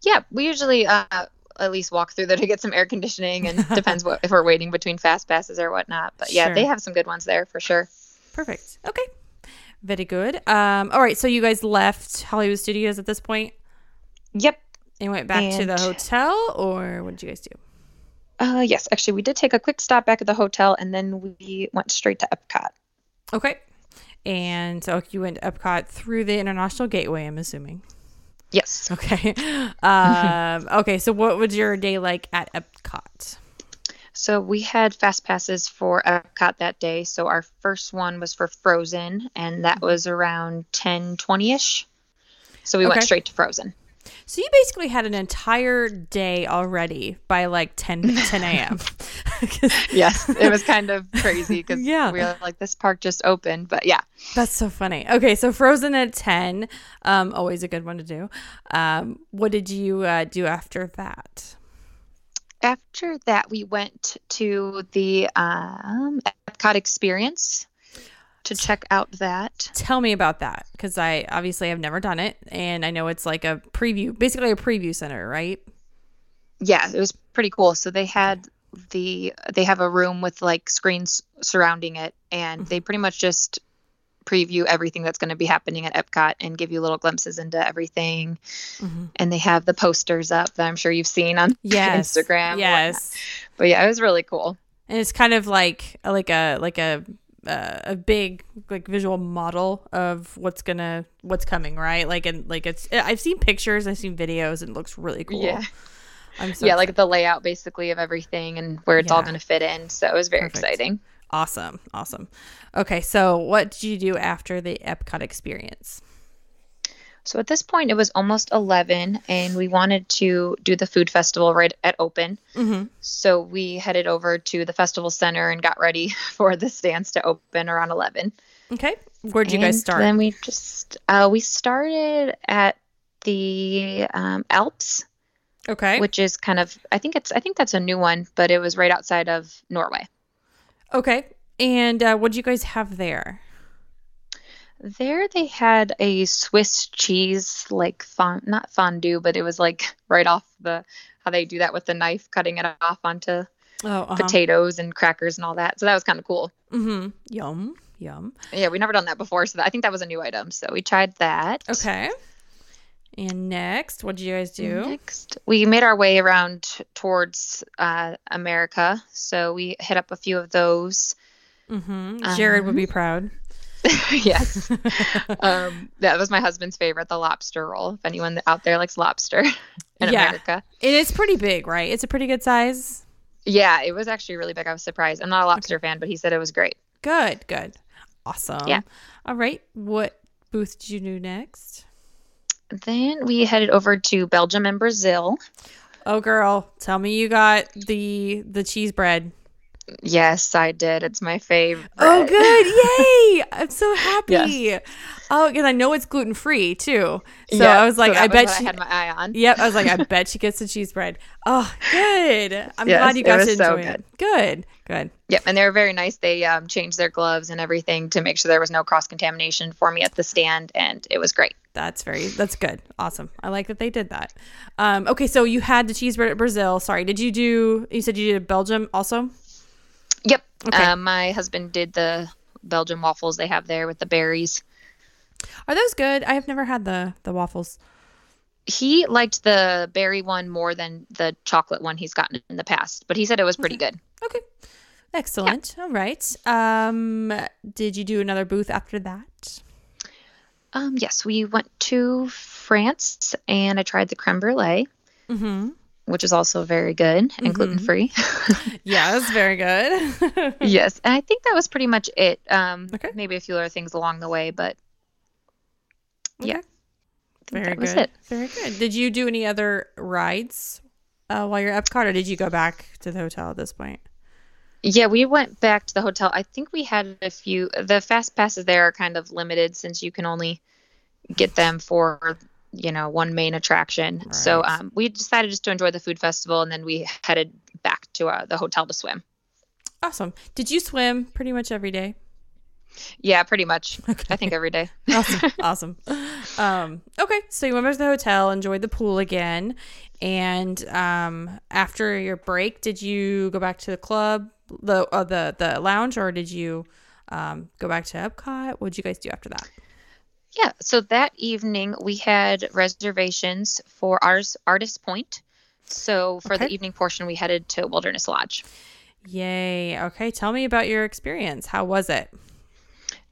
Yeah, we usually uh, at least walk through there to get some air conditioning, and [LAUGHS] depends what if we're waiting between fast passes or whatnot. But yeah, sure. they have some good ones there for sure. Perfect. Okay. Very good. Um, all right, so you guys left Hollywood Studios at this point? Yep. And went back and... to the hotel, or what did you guys do? Uh, yes, actually, we did take a quick stop back at the hotel, and then we went straight to Epcot. Okay. And so you went to Epcot through the International Gateway, I'm assuming. Yes. Okay. [LAUGHS] um, okay, so what was your day like at Epcot? So we had fast passes for Epcot that day. So our first one was for Frozen, and that was around 10 20 ish. So we okay. went straight to Frozen. So you basically had an entire day already by like 10, 10 a.m. [LAUGHS] [LAUGHS] yes, it was kind of crazy because yeah. we were like, this park just opened. But yeah. That's so funny. Okay, so Frozen at 10, um, always a good one to do. Um, what did you uh, do after that? After that, we went to the um, Epcot Experience to check out that. Tell me about that because I obviously have never done it, and I know it's like a preview, basically a preview center, right? Yeah, it was pretty cool. So they had the they have a room with like screens surrounding it, and mm-hmm. they pretty much just preview everything that's going to be happening at Epcot and give you little glimpses into everything. Mm-hmm. And they have the posters up that I'm sure you've seen on [LAUGHS] yes. Instagram. Yes. But yeah, it was really cool. And it's kind of like like a like a uh, a big like visual model of what's gonna what's coming, right? Like and like it's I've seen pictures, I've seen videos, and it looks really cool. Yeah. I'm so yeah, excited. like the layout basically of everything and where it's yeah. all going to fit in. So it was very Perfect. exciting. Awesome. Awesome. Okay. So, what did you do after the Epcot experience? So, at this point, it was almost 11, and we wanted to do the food festival right at open. Mm-hmm. So, we headed over to the festival center and got ready [LAUGHS] for the stands to open around 11. Okay. Where'd you and guys start? Then we just, uh, we started at the um, Alps. Okay. Which is kind of, I think it's, I think that's a new one, but it was right outside of Norway. Okay. And uh, what did you guys have there? There they had a Swiss cheese, like fond, not fondue, but it was like right off the how they do that with the knife, cutting it off onto oh, uh-huh. potatoes and crackers and all that. So that was kind of cool. Mm-hmm. Yum, yum. Yeah, we never done that before, so that, I think that was a new item. So we tried that. Okay. And next, what did you guys do? Next, we made our way around towards uh, America. So we hit up a few of those. Mm-hmm. Jared um, would be um, proud. [LAUGHS] yes. [LAUGHS] um, that was my husband's favorite, the lobster roll. If anyone out there likes lobster [LAUGHS] in yeah. America, it is pretty big, right? It's a pretty good size. Yeah, it was actually really big. I was surprised. I'm not a lobster okay. fan, but he said it was great. Good, good. Awesome. Yeah. All right. What booth did you do next? Then we headed over to Belgium and Brazil. Oh girl, tell me you got the the cheese bread. Yes, I did. It's my favorite. Oh, good! Yay! I'm so [LAUGHS] happy. Yes. Oh, because I know it's gluten free too. So yep, I was like, so I bet she I had my eye on. Yep, I was like, I [LAUGHS] bet she gets the cheese bread. Oh, good. I'm yes, glad you got to enjoy so it. Good, good. Yep, and they were very nice. They um, changed their gloves and everything to make sure there was no cross contamination for me at the stand, and it was great. That's very that's good. Awesome. I like that they did that. Um, okay, so you had the cheese bread at Brazil. Sorry, did you do? You said you did Belgium also. Yep. Okay. Uh, my husband did the Belgian waffles they have there with the berries. Are those good? I have never had the the waffles. He liked the berry one more than the chocolate one he's gotten in the past, but he said it was pretty okay. good. Okay. Excellent. Yeah. All right. Um, did you do another booth after that? Um, yes, we went to France and I tried the creme brulee, mm-hmm. Which is also very good and mm-hmm. gluten free. [LAUGHS] yeah, it's very good. [LAUGHS] yes, and I think that was pretty much it. Um, okay. Maybe a few other things along the way, but okay. yeah. Very good. Very good. Did you do any other rides uh, while you're at Epcot, or did you go back to the hotel at this point? Yeah, we went back to the hotel. I think we had a few. The fast passes there are kind of limited since you can only get them for you know one main attraction. Right. So um, we decided just to enjoy the food festival, and then we headed back to uh, the hotel to swim. Awesome. Did you swim pretty much every day? Yeah, pretty much. Okay. I think every day. [LAUGHS] awesome. awesome. Um, okay, so you went back to the hotel, enjoyed the pool again, and um, after your break, did you go back to the club? the uh, the the lounge, or did you um, go back to Epcot? What did you guys do after that? Yeah, so that evening we had reservations for ours Artist Point. So for okay. the evening portion, we headed to Wilderness Lodge. Yay! Okay, tell me about your experience. How was it?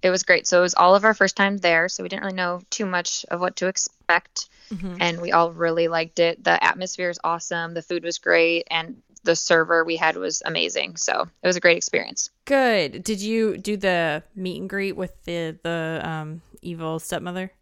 It was great. So it was all of our first time there, so we didn't really know too much of what to expect, mm-hmm. and we all really liked it. The atmosphere is awesome. The food was great, and the server we had was amazing. So it was a great experience. Good. Did you do the meet and greet with the the um, evil stepmother?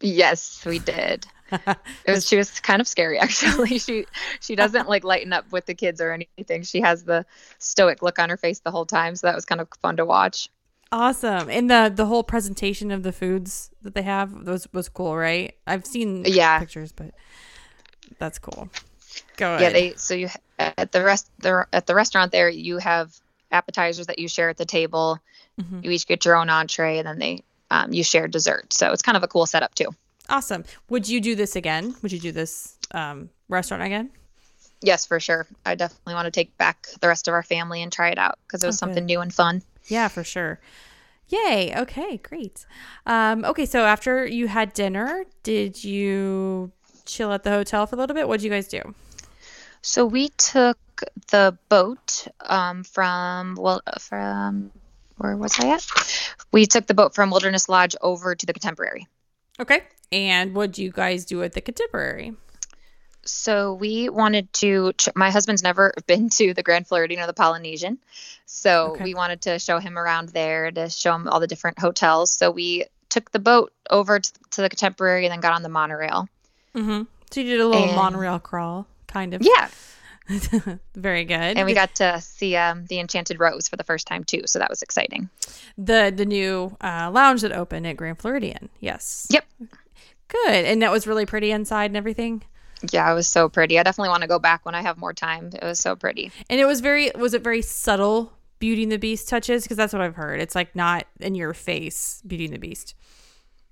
Yes, we did. [LAUGHS] it was she was kind of scary [LAUGHS] actually. she she doesn't like lighten up with the kids or anything. She has the stoic look on her face the whole time, so that was kind of fun to watch. Awesome. And the the whole presentation of the foods that they have was was cool, right? I've seen yeah. pictures, but that's cool. Go ahead. Yeah, they so you at the rest the, at the restaurant there you have appetizers that you share at the table. Mm-hmm. You each get your own entree, and then they um, you share dessert. So it's kind of a cool setup too. Awesome. Would you do this again? Would you do this um, restaurant again? Yes, for sure. I definitely want to take back the rest of our family and try it out because it was oh, something new and fun. Yeah, for sure. Yay. Okay, great. Um, okay, so after you had dinner, did you chill at the hotel for a little bit? What did you guys do? So we took the boat um, from well from where was I at? We took the boat from Wilderness Lodge over to the Contemporary. Okay. And what do you guys do at the Contemporary? So we wanted to. My husband's never [LAUGHS] been to the Grand Floridian or the Polynesian, so okay. we wanted to show him around there to show him all the different hotels. So we took the boat over to, to the Contemporary and then got on the monorail. Mm-hmm. So you did a little and, monorail crawl, kind of. Yeah. [LAUGHS] Very good. And we got to see um, the Enchanted Rose for the first time too, so that was exciting. The the new uh, lounge that opened at Grand Floridian. Yes. Yep. Good. And that was really pretty inside and everything. Yeah, it was so pretty. I definitely want to go back when I have more time. It was so pretty. And it was very was it very subtle Beauty and the Beast touches because that's what I've heard. It's like not in your face Beauty and the Beast.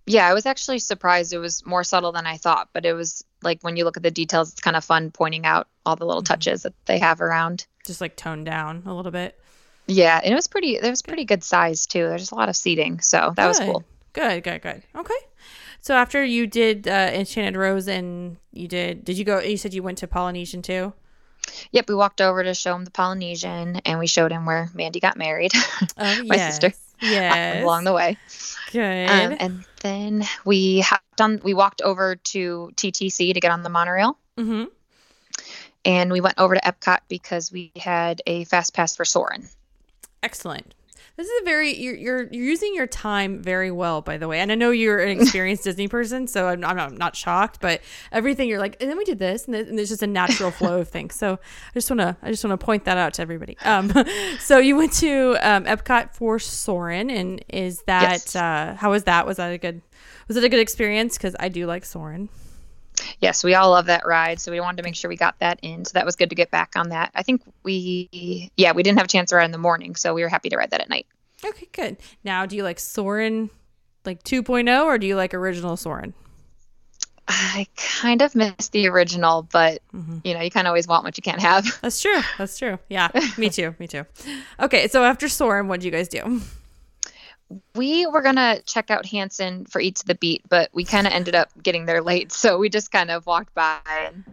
Yeah, I was actually surprised. It was more subtle than I thought, but it was like when you look at the details, it's kind of fun pointing out all the little mm-hmm. touches that they have around. Just like toned down a little bit. Yeah, and it was pretty. It was pretty good size too. There's a lot of seating, so that good. was cool. Good, good, good. Okay. So after you did uh, Enchanted Rose and you did, did you go? You said you went to Polynesian too. Yep, we walked over to show him the Polynesian, and we showed him where Mandy got married. Oh, [LAUGHS] my yes. sister. Yes. along the way. Good. Um, and then we hopped on. We walked over to TTC to get on the monorail. Mm-hmm. And we went over to Epcot because we had a fast pass for Soarin'. Excellent. This is a very you're, you're using your time very well, by the way. And I know you're an [LAUGHS] experienced Disney person, so I'm, I'm, not, I'm not shocked. But everything you're like, and then we did this, and, and there's just a natural flow of things. So I just wanna I just wanna point that out to everybody. Um, [LAUGHS] so you went to um, Epcot for Soarin', and is that yes. uh, how was that? Was that a good was it a good experience? Because I do like Soarin'. Yes, we all love that ride, so we wanted to make sure we got that in. So that was good to get back on that. I think we, yeah, we didn't have a chance to ride in the morning, so we were happy to ride that at night. Okay, good. Now, do you like Soarin' like 2.0 or do you like original Soarin'? I kind of miss the original, but mm-hmm. you know, you kind of always want what you can't have. That's true. That's true. Yeah, [LAUGHS] me too. Me too. Okay, so after Soarin', what did you guys do? we were gonna check out Hanson for Eat to the Beat, but we kind of ended up getting there late, so we just kind of walked by and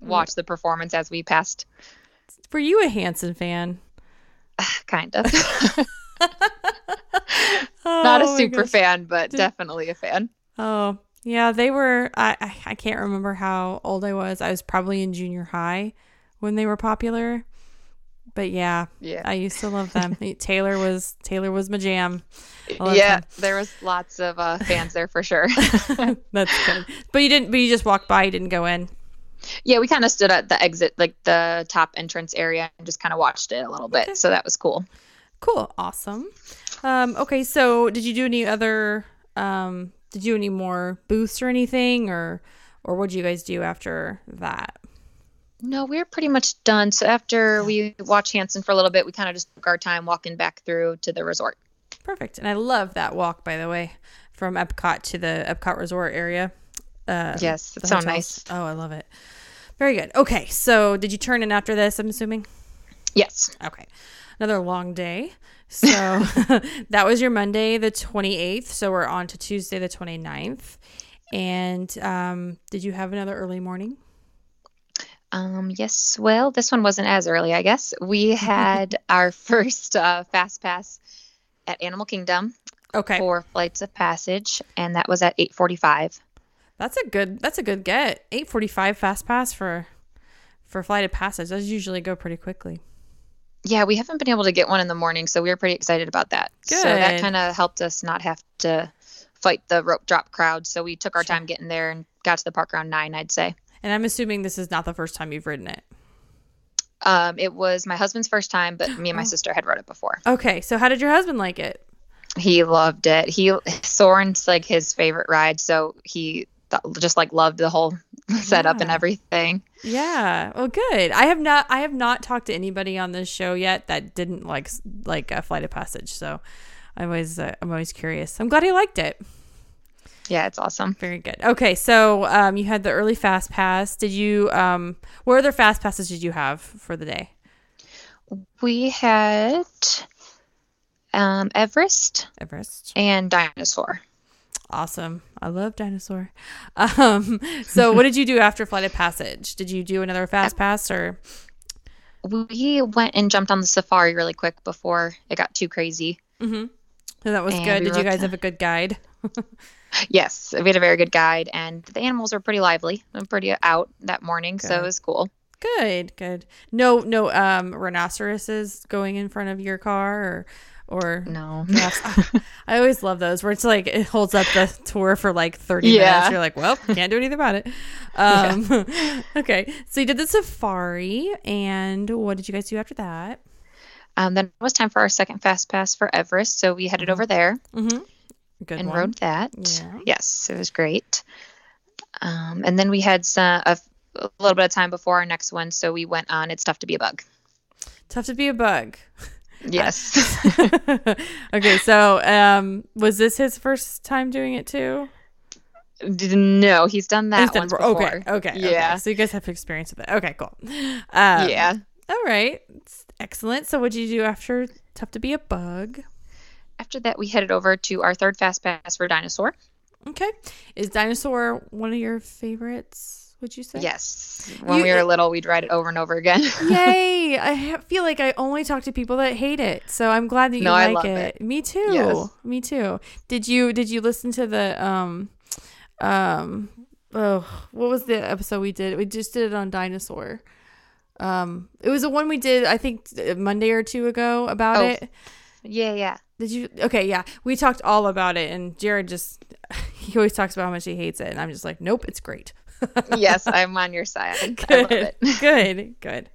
watched the performance as we passed. Were you a Hanson fan? [SIGHS] kind of. [LAUGHS] oh, [LAUGHS] Not a super gosh. fan, but definitely a fan. Oh, yeah, they were. I, I I can't remember how old I was. I was probably in junior high when they were popular but yeah, yeah, I used to love them. [LAUGHS] Taylor was Taylor was my jam. Yeah, there was lots of uh, [LAUGHS] fans there for sure. That's good. But you didn't. But you just walked by. You didn't go in. Yeah, we kind of stood at the exit, like the top entrance area, and just kind of watched it a little bit. Okay. So that was cool. Cool. Awesome. Um, okay, so did you do any other? Um, did you do any more booths or anything, or or what did you guys do after that? No, we are pretty much done. So after we watched Hanson for a little bit, we kind of just took our time walking back through to the resort. Perfect. And I love that walk, by the way, from Epcot to the Epcot Resort area. Uh, yes, it's so nice. Oh, I love it. Very good. Okay, so did you turn in after this? I'm assuming. Yes. Okay. Another long day. So [LAUGHS] that was your Monday, the 28th. So we're on to Tuesday, the 29th. And um, did you have another early morning? Um, yes, well, this one wasn't as early, I guess. We had [LAUGHS] our first uh, fast pass at Animal Kingdom. Okay. For flights of passage, and that was at eight forty-five. That's a good. That's a good get. Eight forty-five fast pass for for flight of passage. Those usually go pretty quickly. Yeah, we haven't been able to get one in the morning, so we were pretty excited about that. Good. So that kind of helped us not have to fight the rope drop crowd. So we took our time getting there and got to the park around nine, I'd say. And I'm assuming this is not the first time you've ridden it. Um, it was my husband's first time, but me and my oh. sister had rode it before. Okay, so how did your husband like it? He loved it. He Soarin's like his favorite ride, so he th- just like loved the whole [LAUGHS] setup yeah. and everything. Yeah. Well, good. I have not I have not talked to anybody on this show yet that didn't like like a flight of passage. So I was uh, I'm always curious. I'm glad he liked it. Yeah, it's awesome. Very good. Okay, so um, you had the early fast pass. Did you? Um, what other fast passes did you have for the day? We had um, Everest, Everest. and Dinosaur. Awesome. I love dinosaur. [LAUGHS] Um, so what did you do after Flight of Passage? Did you do another fast pass or? We went and jumped on the safari really quick before it got too crazy. Mm-hmm. So that was And good. we Did you guys the- have a good guide? [LAUGHS] Yes, we had a very good guide, and the animals were pretty lively and pretty out that morning, so it was cool. Good, good. No, no, um, rhinoceroses going in front of your car or, or No. [LAUGHS] I always love those where it's like it holds up the tour for like 30 Yeah. minutes. You're like, well, can't do anything about it. [LAUGHS] Um, [LAUGHS] okay. So you did the safari and what did you guys do after that? Um, then it was time for our second fast pass for Everest, so we headed over there Mm-hmm. Good and one. rode that. Yeah. Yes, it was great. Um, and then we had some, a, a little bit of time before our next one, so we went on It's Tough to Be a Bug. Tough to be a bug. Yes. [LAUGHS] okay. So, um, was this his first time doing it too? no, he's done that He's done- once before. Okay, okay, Yeah. Okay. So you guys have experience with it. Okay, cool. Um, yeah. All right. It's excellent. So what did you do after Tough to Be a Bug? After that, we headed over to our third fast pass for Dinosaur. Okay. Is Dinosaur one of your favorites, would you say? Yes. When You- we were little, we'd ride it over and over again. [LAUGHS] Yay! I feel like I only talk to people that hate it, so I'm glad that you No, I like love it. it. Me too. Yes. Me too. Did you did you listen to the um um oh what was the episode we did? We just did it on dinosaur. Um, it was the one we did I think Monday or two ago about Oh. it. yeah, yeah. Did you? Okay, yeah, we talked all about it, and Jared just [LAUGHS] he always talks about how much he hates it, and I'm just like, nope, it's great. Yes, I'm on your side. I love [LAUGHS] good, it. [LAUGHS] good, good,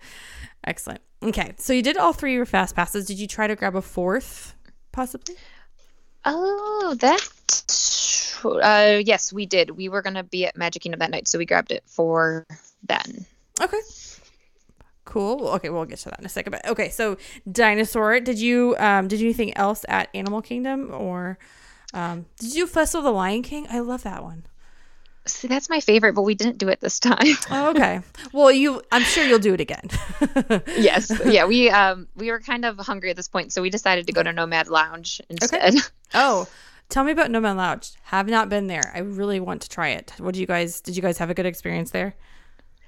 excellent. Okay, so you did all three of your fast passes. Did you try to grab a fourth, possibly? Oh, that. Uh, yes, we did. We were gonna be at Magic Kingdom that night, so we grabbed it for then. Okay. Cool. Okay, we'll get to that in a second. But okay, so dinosaur. Did you um did you anything else at Animal Kingdom or um did you do Festival of the Lion King? I love that one. See, that's my favorite, but we didn't do it this time. [LAUGHS] Oh, okay. well, you I'm sure you'll do it again. [LAUGHS] yes, yeah. We um we were kind of hungry at this point, so we decided to go to Nomad Lounge instead. Okay. [LAUGHS] Oh, tell me about Nomad Lounge. Have not been there. I really want to try it. What do you guys? Did you guys have a good experience there?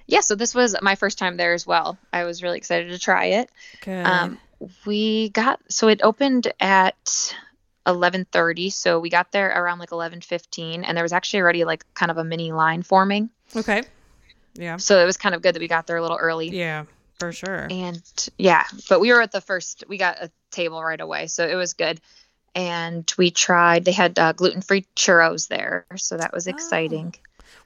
yeah, so this was my first time there as well. I was really excited to try it. Good. Um, we got so it opened at 11:30, so we got there around like 11:15, and there was actually already like kind of a mini line forming. okay. Yeah. So it was kind of good that we got there a little early. Yeah, for sure. And yeah, but we were at the first. We got a table right away, so it was good. And we tried. They had uh, gluten-free churros there, so that was exciting.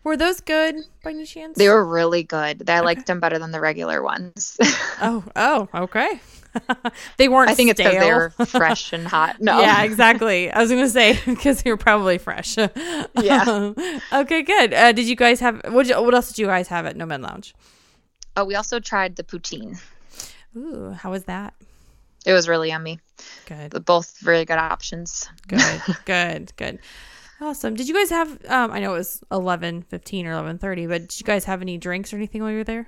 Were those good by any chance? They were really good. I liked them better than the regular ones. [LAUGHS] Oh, oh, okay. [LAUGHS] they weren't. I think it's because they stale. were fresh and hot. [LAUGHS] No, Yeah, exactly. I was gonna say because they were probably fresh. Yeah. okay, good. Uh, did you guys have what? What else did you guys have at Nomad Lounge? Oh, we also tried the poutine. Ooh, how was that? It was really yummy. Good. Both really good options. Good, good, good. Awesome. Did you guys have um I know it was eleven fifteen or eleven thirty, but did you guys have any drinks or anything while you were there?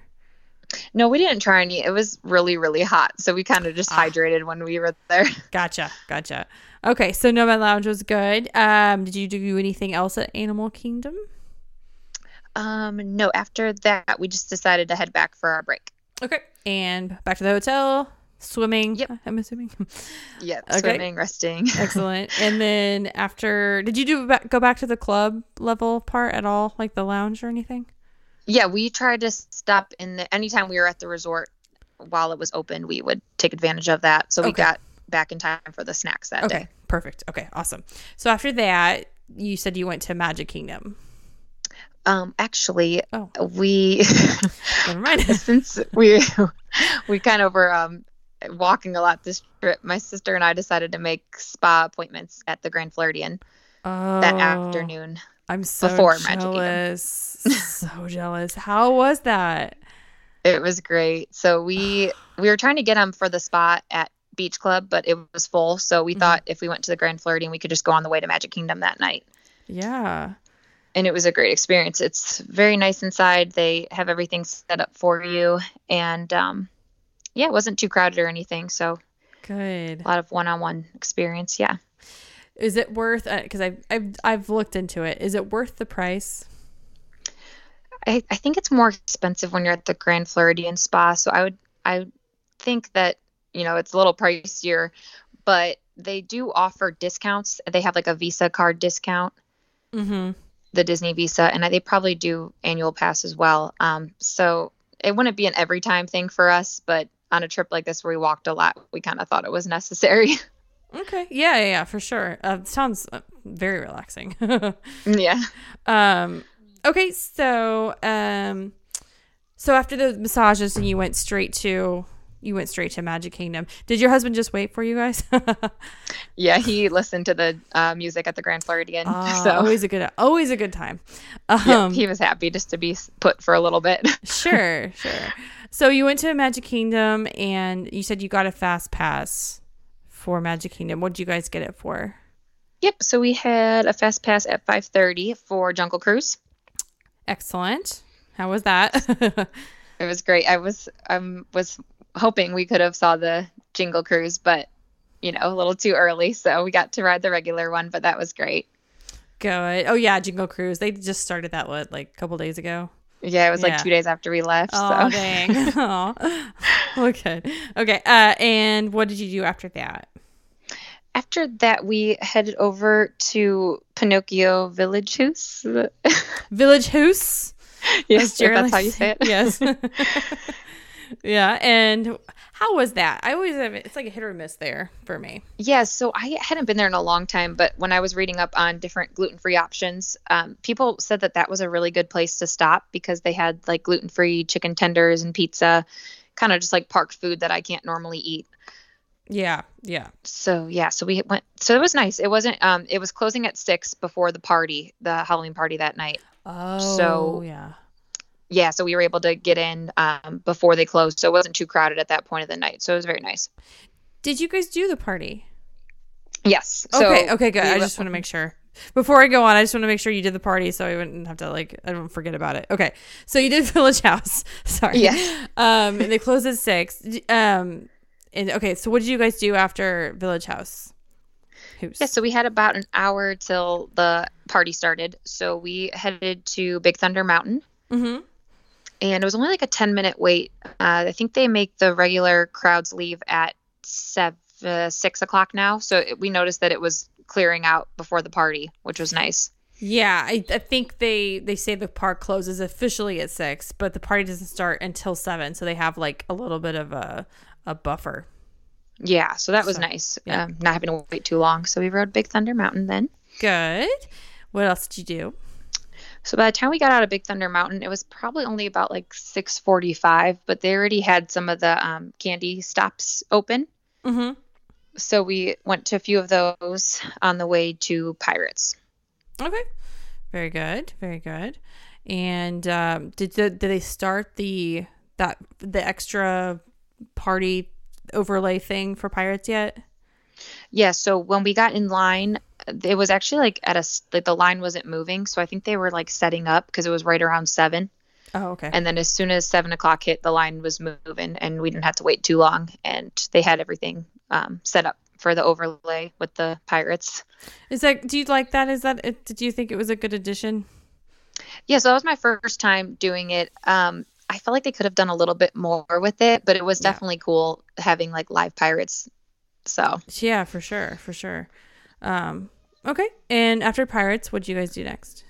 No, we didn't try any. It was really, really hot, so we kind of just Ah. hydrated when we were there. [LAUGHS] Gotcha, gotcha. Okay, so Nomad Lounge was good. Um, did you do anything else at Animal Kingdom? Um, no, after that, we just decided to head back for our break. Okay. And back to the hotel, swimming. Yep. [LAUGHS] I'm assuming. Yep. Okay. swimming, resting. [LAUGHS] Excellent. And then after, did you do go back to the club level part at all, like the lounge or anything? yeah, we tried to stop in the anytime we were at the resort while it was open, we would take advantage of that. So we Okay. got back in time for the snacks that day. Okay. day. Perfect. Okay. Awesome. So after that, you said you went to Magic Kingdom. Um, actually, Oh. we [LAUGHS] since we we kind of were um walking a lot this trip, my sister and I decided to make spa appointments at the Grand Floridian that Oh, afternoon. I'm so before Magic jealous. so [LAUGHS] jealous. How was that? It was great. So we [SIGHS] we were trying to get them for the spa at Beach Club, but it was full. So we Mhm. thought if we went to the Grand Floridian, we could just go on the way to Magic Kingdom that night. Yeah. And it was a great experience. It's very nice inside. They have everything set up for you, and um, yeah, it wasn't too crowded or anything. So Good. A lot of one-on-one experience. Yeah. Is it worth? Because uh, I've I've I've looked into it. Is it worth the price? I, I think it's more expensive when you're at the Grand Floridian Spa. So I would I think that you know it's a little pricier, but they do offer discounts. They have like a Visa card discount, mm-hmm. the Disney Visa, and they probably do annual pass as well. Um, so it wouldn't be an every time thing for us, but on a trip like this where we walked a lot, we kind of thought it was necessary. [LAUGHS] Okay. Yeah, yeah, yeah for sure. Uh, sounds uh, very relaxing. [LAUGHS] yeah. Um. Okay. So, um, so after the massages, and you went straight to you went straight to Magic Kingdom. Did your husband just wait for you guys? [LAUGHS] yeah, he listened to the uh, music at the Grand Floridian. Uh, so always a good, always a good time. Um, yeah, he was happy just to be put for a little bit. sure, sure. So you went to Magic Kingdom, and you said you got a fast pass for Magic Kingdom. What did you guys get it for? Yep. So we had a fast pass at 5:30 for Jungle Cruise. Excellent. How was that? [LAUGHS] it was great. I was um was hoping we could have saw the Jingle Cruise, but you know, a little too early, so we got to ride the regular one, but that was great. Good. Oh yeah, Jingle Cruise. They just started that what like a couple days ago. Yeah, it was yeah. like two days after we left. Oh so. dang. [LAUGHS] [LAUGHS] oh. Okay. Okay. Uh, and what did you do after that? After that, we headed over to Pinocchio Village Haus. Village House. [LAUGHS] Yes, that's how you say it. Yes. Yeah, and how was that? I always have it's like a hit or miss there for me. Yeah, so I hadn't been there in a long time, but when I was reading up on different gluten-free options, um, people said that that was a really good place to stop because they had like gluten-free chicken tenders and pizza, kind of just like park food that I can't normally eat. Yeah, yeah. So yeah, so we went. So it was nice. It wasn't. Um, it was closing at six before the party, the Halloween party that night. Oh, so yeah yeah, so we were able to get in um, before they closed, so it wasn't too crowded at that point of the night. So it was very nice. Did you guys do the party? Yes. Okay. So okay. Good. I just want to make sure. Before I go on, I just want to make sure you did the party, so I wouldn't have to like I don't forget about it. Okay. So you did [LAUGHS] Village Haus. [LAUGHS] Sorry. Yeah. Um, and they closed at six. Um, and okay. So what did you guys do after Village Haus? Who's? Yeah. So we had about an hour till the party started. So we headed to Big Thunder Mountain. Mm-hmm and it was only like a 10 minute wait. Uh, I think they make the regular crowds leave at seven, uh, six o'clock now. So it, we noticed that it was clearing out before the party, which was nice. Yeah, I, I think they they say the park closes officially at six, but the party doesn't start until seven, so they have like a little bit of a a buffer. Yeah, so that was so, nice. Yeah. Um, not having to wait too long. So we rode Big Thunder Mountain then. Good. What else did you do? So by the time we got out of Big Thunder Mountain, it was probably only about like 6:45, but they already had some of the um, candy stops open. Mm-hmm. So we went to a few of those on the way to Pirates. Okay, very good, very good. And um, did the, did they start the that the extra party overlay thing for Pirates yet? Yeah, so when we got in line, it was actually like at a like the line wasn't moving, so I think they were like setting up because it was right around seven. Oh, okay. And then as soon as seven o'clock hit, the line was moving, and we didn't have to wait too long, and they had everything um, set up for the overlay with the pirates. Is that? Do you like that? Is that? Did you think it was a good addition? Yeah, so that was my first time doing it. Um, I felt like they could have done a little bit more with it, but it was definitely yeah. cool having like live pirates so yeah, for sure, for sure. Um, okay, and after Pirates, what do you guys do next?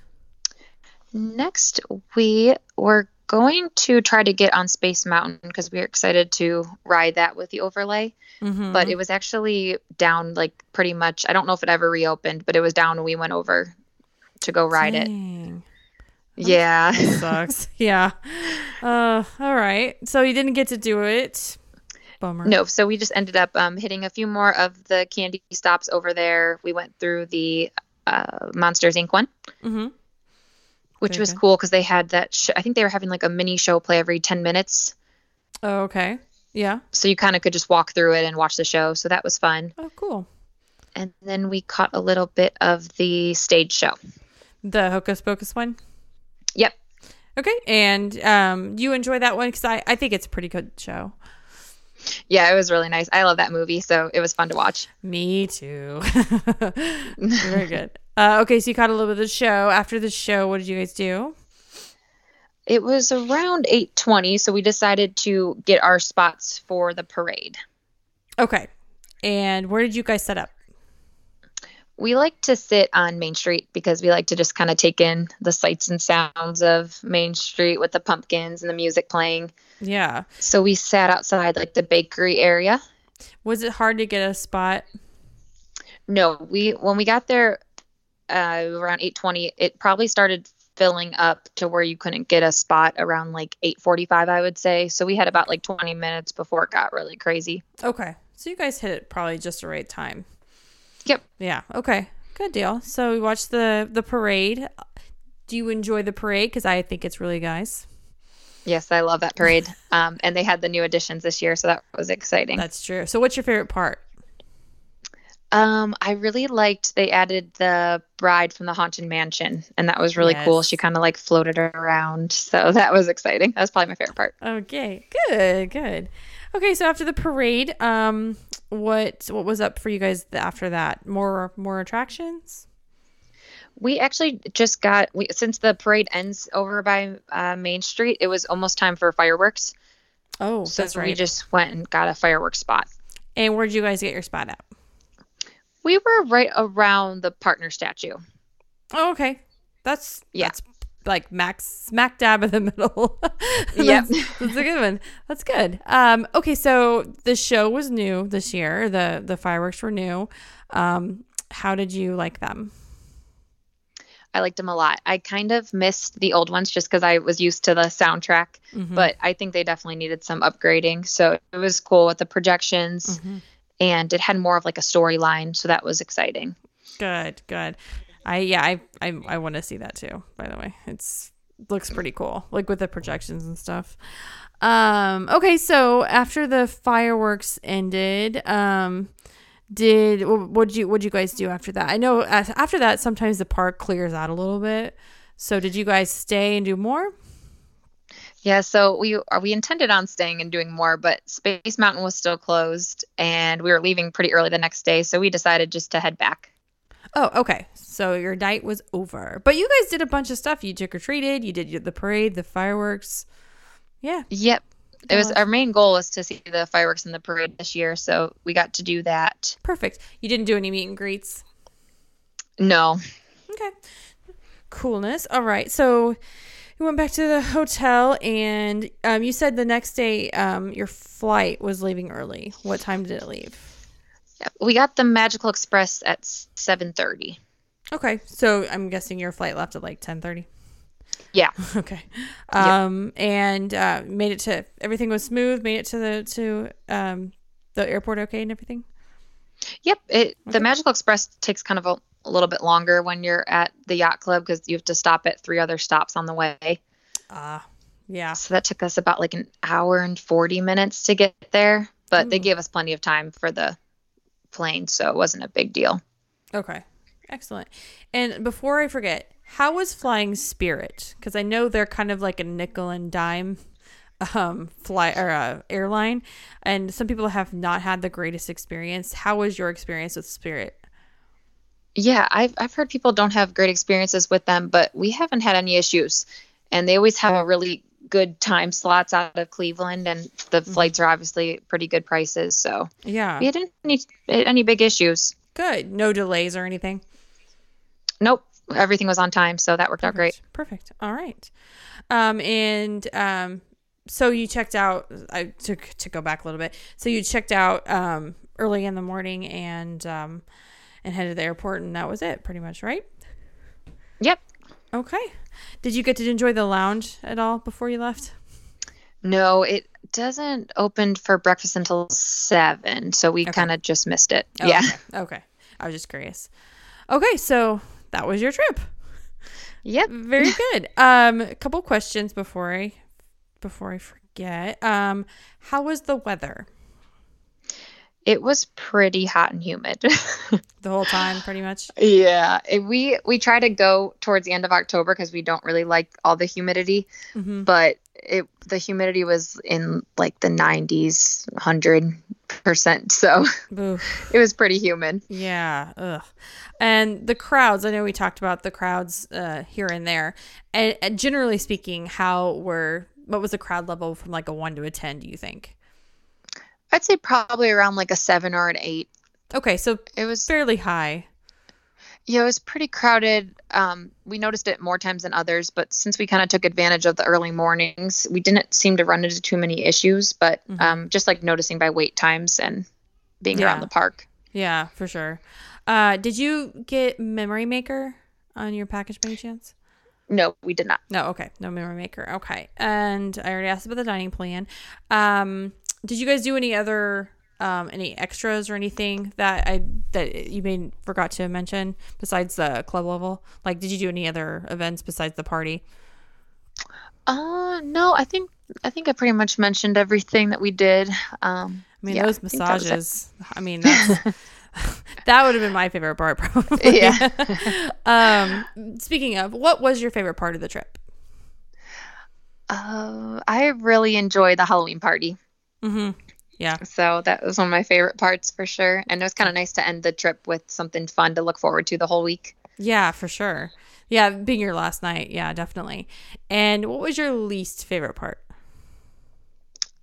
Next, we were going to try to get on Space Mountain because we were excited to ride that with the overlay. Mm-hmm. But it was actually down like pretty much. I don't know if it ever reopened, but it was down when we went over to go ride Dang. it. Yeah. sucks. [LAUGHS] yeah. [LAUGHS] Uh, all right. So you didn't get to do it. Bummer. No, so we just ended up um, hitting a few more of the candy stops over there. We went through the uh, Monsters Inc. one, mm-hmm. which Very was good. cool because they had that. Sh- I think they were having like a mini show play every ten minutes. Oh, okay. Yeah. So you kind of could just walk through it and watch the show. So that was fun. Oh, cool. And then we caught a little bit of the stage show. The Hocus Pocus one. Yep. Okay, and um, you enjoy that one because I I think it's a pretty good show. Yeah, it was really nice. I love that movie, so it was fun to watch. Me too. [LAUGHS] Very good. Uh, okay, so you caught a little bit of the show. After the show, what did you guys do? It was around 8:20, so we decided to get our spots for the parade. Okay. And where did you guys set up? We like to sit on Main Street because we like to just kind of take in the sights and sounds of Main Street with the pumpkins and the music playing. Yeah. So we sat outside like the bakery area. Was it hard to get a spot? No, we when we got there uh, around 8:20, it probably started filling up to where you couldn't get a spot around like 8:45 I would say. So we had about like 20 minutes before it got really crazy. Okay. So you guys hit it probably just the right time. Yep. Yeah. Okay. Good deal. So we watched the the parade. Do you enjoy the parade? Because I think it's really nice. Yes, I love that parade. [LAUGHS] Um, and they had the new additions this year, so that was exciting. That's true. So what's your favorite part? Um, I really liked they added the bride from the haunted mansion, and that was really cool. She kind of like floated around, so [LAUGHS] that was exciting. That was probably my favorite part. Okay. Good. Good. Okay. So after the parade, um, what what was up for you guys after that? More more attractions. We actually just got we, since the parade ends over by uh, Main Street, it was almost time for fireworks. Oh, So that's we just went and got a fireworks spot. and where did you guys get your spot at? We were right around the partner statue. Oh, okay. That's Yeah. That's like max smack dab in the middle. [LAUGHS] Yep. that's, that's a good one. That's good. Um, okay, so the show was new this year. The the fireworks were new. Um, how did you like them? I liked them a lot. I kind of missed the old ones just because I was used to the soundtrack, Mhm. but I think they definitely needed some upgrading. So it was cool with the projections, Mhm. and it had more of like a storyline. So that was exciting. Good, good. I yeah, I I, I want to see that too. By the way, it's looks pretty cool, like with the projections and stuff. Um, okay, so after the fireworks ended, um, did what did you what did you guys do after that? I know after that sometimes the park clears out a little bit. So did you guys stay and do more? Yeah, so we uh, we intended on staying and doing more, but Space Mountain was still closed, and we were leaving pretty early the next day. So we decided just to head back. Oh, okay. So your night was over, but you guys did a bunch of stuff. You trick or treated. You did the parade, the fireworks. Yeah. Yep. It was our main goal was to see the fireworks in the parade this year, so we got to do that. Perfect. You didn't do any meet and greets. No, Okay. Coolness. All right. So we went back to the hotel and um, you said the next day um, your flight was leaving early. What time did it leave? We got the Magical Express at seven thirty. Okay. So I'm guessing your flight left at like 10:30. Yeah, [LAUGHS] Okay. Um and uh, made it to everything was smooth, made it to the to um the airport okay and everything. yep. It Okay. the Magical Express takes kind of a, a little bit longer when you're at the yacht club because you have to stop at three other stops on the way. Ah. yeah. So that took us about like an hour and forty minutes to get there, but they gave us plenty of time for the plane, so it wasn't a big deal. Okay. Excellent. And before I forget, how was flying Spirit? Because I know they're kind of like a nickel and dime um fly or uh, airline and some people have not had the greatest experience. How was your experience with Spirit? Yeah, I've I've heard people don't have great experiences with them, but we haven't had any issues, and they always have a really good time slots out of Cleveland, and the Mm-hmm. flights are obviously pretty good prices. So Yeah. we didn't any any big issues. Good. No delays or anything. Nope, everything was on time, so that worked out great. Perfect. All right. Um, and um, so you checked out. I to to go back a little bit. So you checked out um early in the morning and um and headed to the airport, and that was it, pretty much, right? Yep. Okay. Did you get to enjoy the lounge at all before you left? No, it doesn't open for breakfast until seven, so we Okay. kind of just missed it. Oh, yeah. Okay. [LAUGHS] okay. I was just curious. Okay, so that was your trip. Yep. Very [LAUGHS] good. Um, a couple questions before I before I forget. Um, how was the weather It was pretty hot and humid. [LAUGHS] the whole time, pretty much? yeah, we we try to go towards the end of October because we don't really like all the humidity. Mm-hmm. but it the humidity was in like the 90s, 100%. So Oof. [LAUGHS] it was pretty humid. Yeah. Ugh. And the crowds, I know we talked about the crowds uh, here and there. And, and generally speaking, how were what was the crowd level from like a 1 to a 10, do you think? I'd say probably around like a 7 or an 8. Okay, so it was fairly high. Yeah, it was pretty crowded. Um, we noticed it more times than others, but since we kind of took advantage of the early mornings, we didn't seem to run into too many issues. But mm-hmm. um, just like noticing by wait times and being yeah. around the park. Yeah, for sure. Uh, did you get Memory Maker on your package by any chance? No, we did not. No, okay. No Memory Maker. Okay. And I already asked about the dining plan. Um, did you guys do any other um, any extras or anything that I that you may forgot to mention besides the club level? Like, did you do any other events besides the party? Uh, no. I think I think I pretty much mentioned everything that we did. Um, I mean, yeah, those massages. I, I mean, [LAUGHS] that would have been my favorite part, [LAUGHS] probably. Yeah. [LAUGHS] um, speaking of, what was your favorite part of the trip? Uh, I really enjoyed the Halloween party. Mm-hmm. Yeah. So that was one of my favorite parts for sure. And it was kind of nice to end the trip with something fun to look forward to the whole week. Yeah, for sure. Yeah, being your last night. Yeah, definitely. And what was your least favorite part?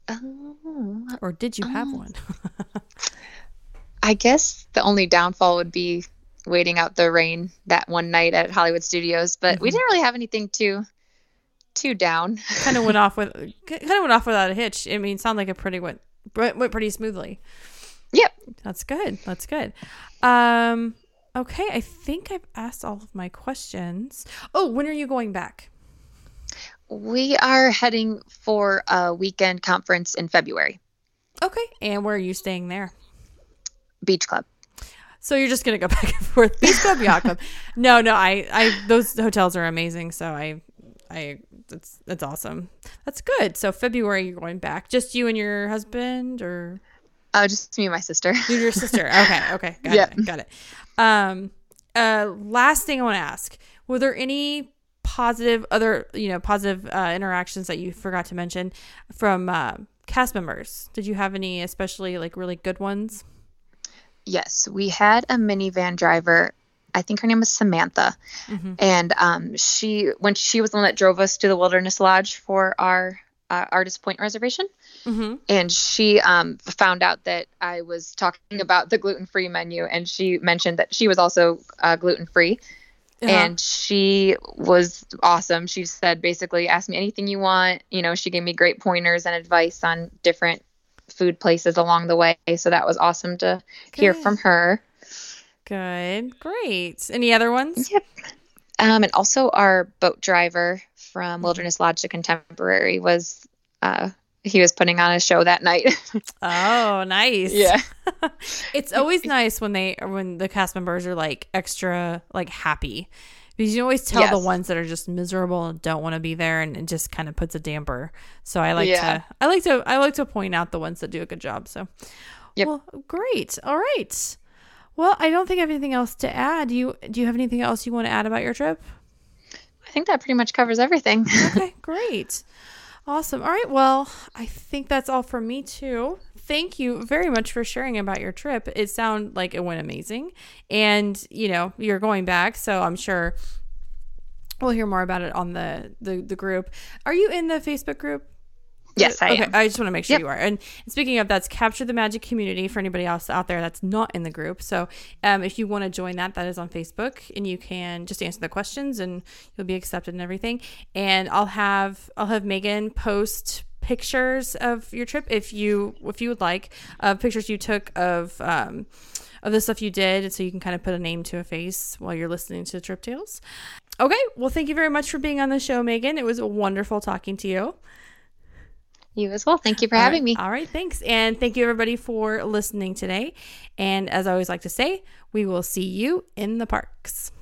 Oh, or did you have um, one? [LAUGHS] I guess the only downfall would be waiting out the rain that one night at Hollywood Studios, but mm-hmm. we didn't really have anything too too down. kind of went [LAUGHS] off with kind of went off without a hitch. I mean, it sounded like a pretty went went pretty smoothly. Yep. That's good. That's good. Um okay, I think I've asked all of my questions. Oh, when are you going back? We are heading for a weekend conference in February. Okay. And where are you staying there? Beach Club. So you're just gonna go [LAUGHS] back and forth. Beach Club, Yacht Club. [LAUGHS] No, no, I, I, those hotels are amazing. So I, I that's that's awesome. That's good. So February you're going back. Just you and your husband or Oh, just me and my sister. You and your sister. [LAUGHS] Okay, okay. Got yep. it. Got it. Um uh last thing I want to ask. Were there any positive other, you know, positive uh, interactions that you forgot to mention from uh, cast members? Did you have any especially like really good ones? Yes, we had a minivan driver I think her name was Samantha, mm-hmm. and um, she when she was the one that drove us to the Wilderness Lodge for our uh, Artist Point reservation, mm-hmm. and she um, found out that I was talking about the gluten free menu, and she mentioned that she was also uh, gluten free. Uh-huh. And she was awesome. She said basically, ask me anything you want. You know, she gave me great pointers and advice on different food places along the way. So that was awesome to Good. hear from her. Good. Great. Any other ones? Yep. Um, and also our boat driver from Wilderness Lodge to Contemporary was uh, he was putting on a show that night. [LAUGHS] oh, nice. Yeah. [LAUGHS] it's always nice when they when the cast members are like extra like happy. Because you always tell yes. the ones that are just miserable and don't want to be there and it just kind of puts a damper. So I like yeah. to I like to I like to point out the ones that do a good job. So Yep. Well, great. All right. Well, I don't think I have anything else to add. Do you do you have anything else you want to add about your trip? I think that pretty much covers everything. [LAUGHS] okay, great. Awesome. All right. Well, I think that's all for me too. Thank you very much for sharing about your trip. It sounded like it went amazing. And, you know, you're going back, so I'm sure we'll hear more about it on the the, the group. Are you in the Facebook group? Yes, I okay, am. I just want to make sure yep. you are. And speaking of, that's Capture the Magic community for anybody else out there that's not in the group. So um, if you want to join that, that is on Facebook, and you can just answer the questions, and you'll be accepted and everything. And I'll have I'll have Megan post pictures of your trip if you if you would like of uh, pictures you took of um, of the stuff you did, so you can kind of put a name to a face while you're listening to Trip Tales. Okay, well, thank you very much for being on the show, Megan. It was wonderful talking to you. You as well. Thank you for having me. All right. Thanks. And thank you, everybody, for listening today. And as I always like to say, we will see you in the parks.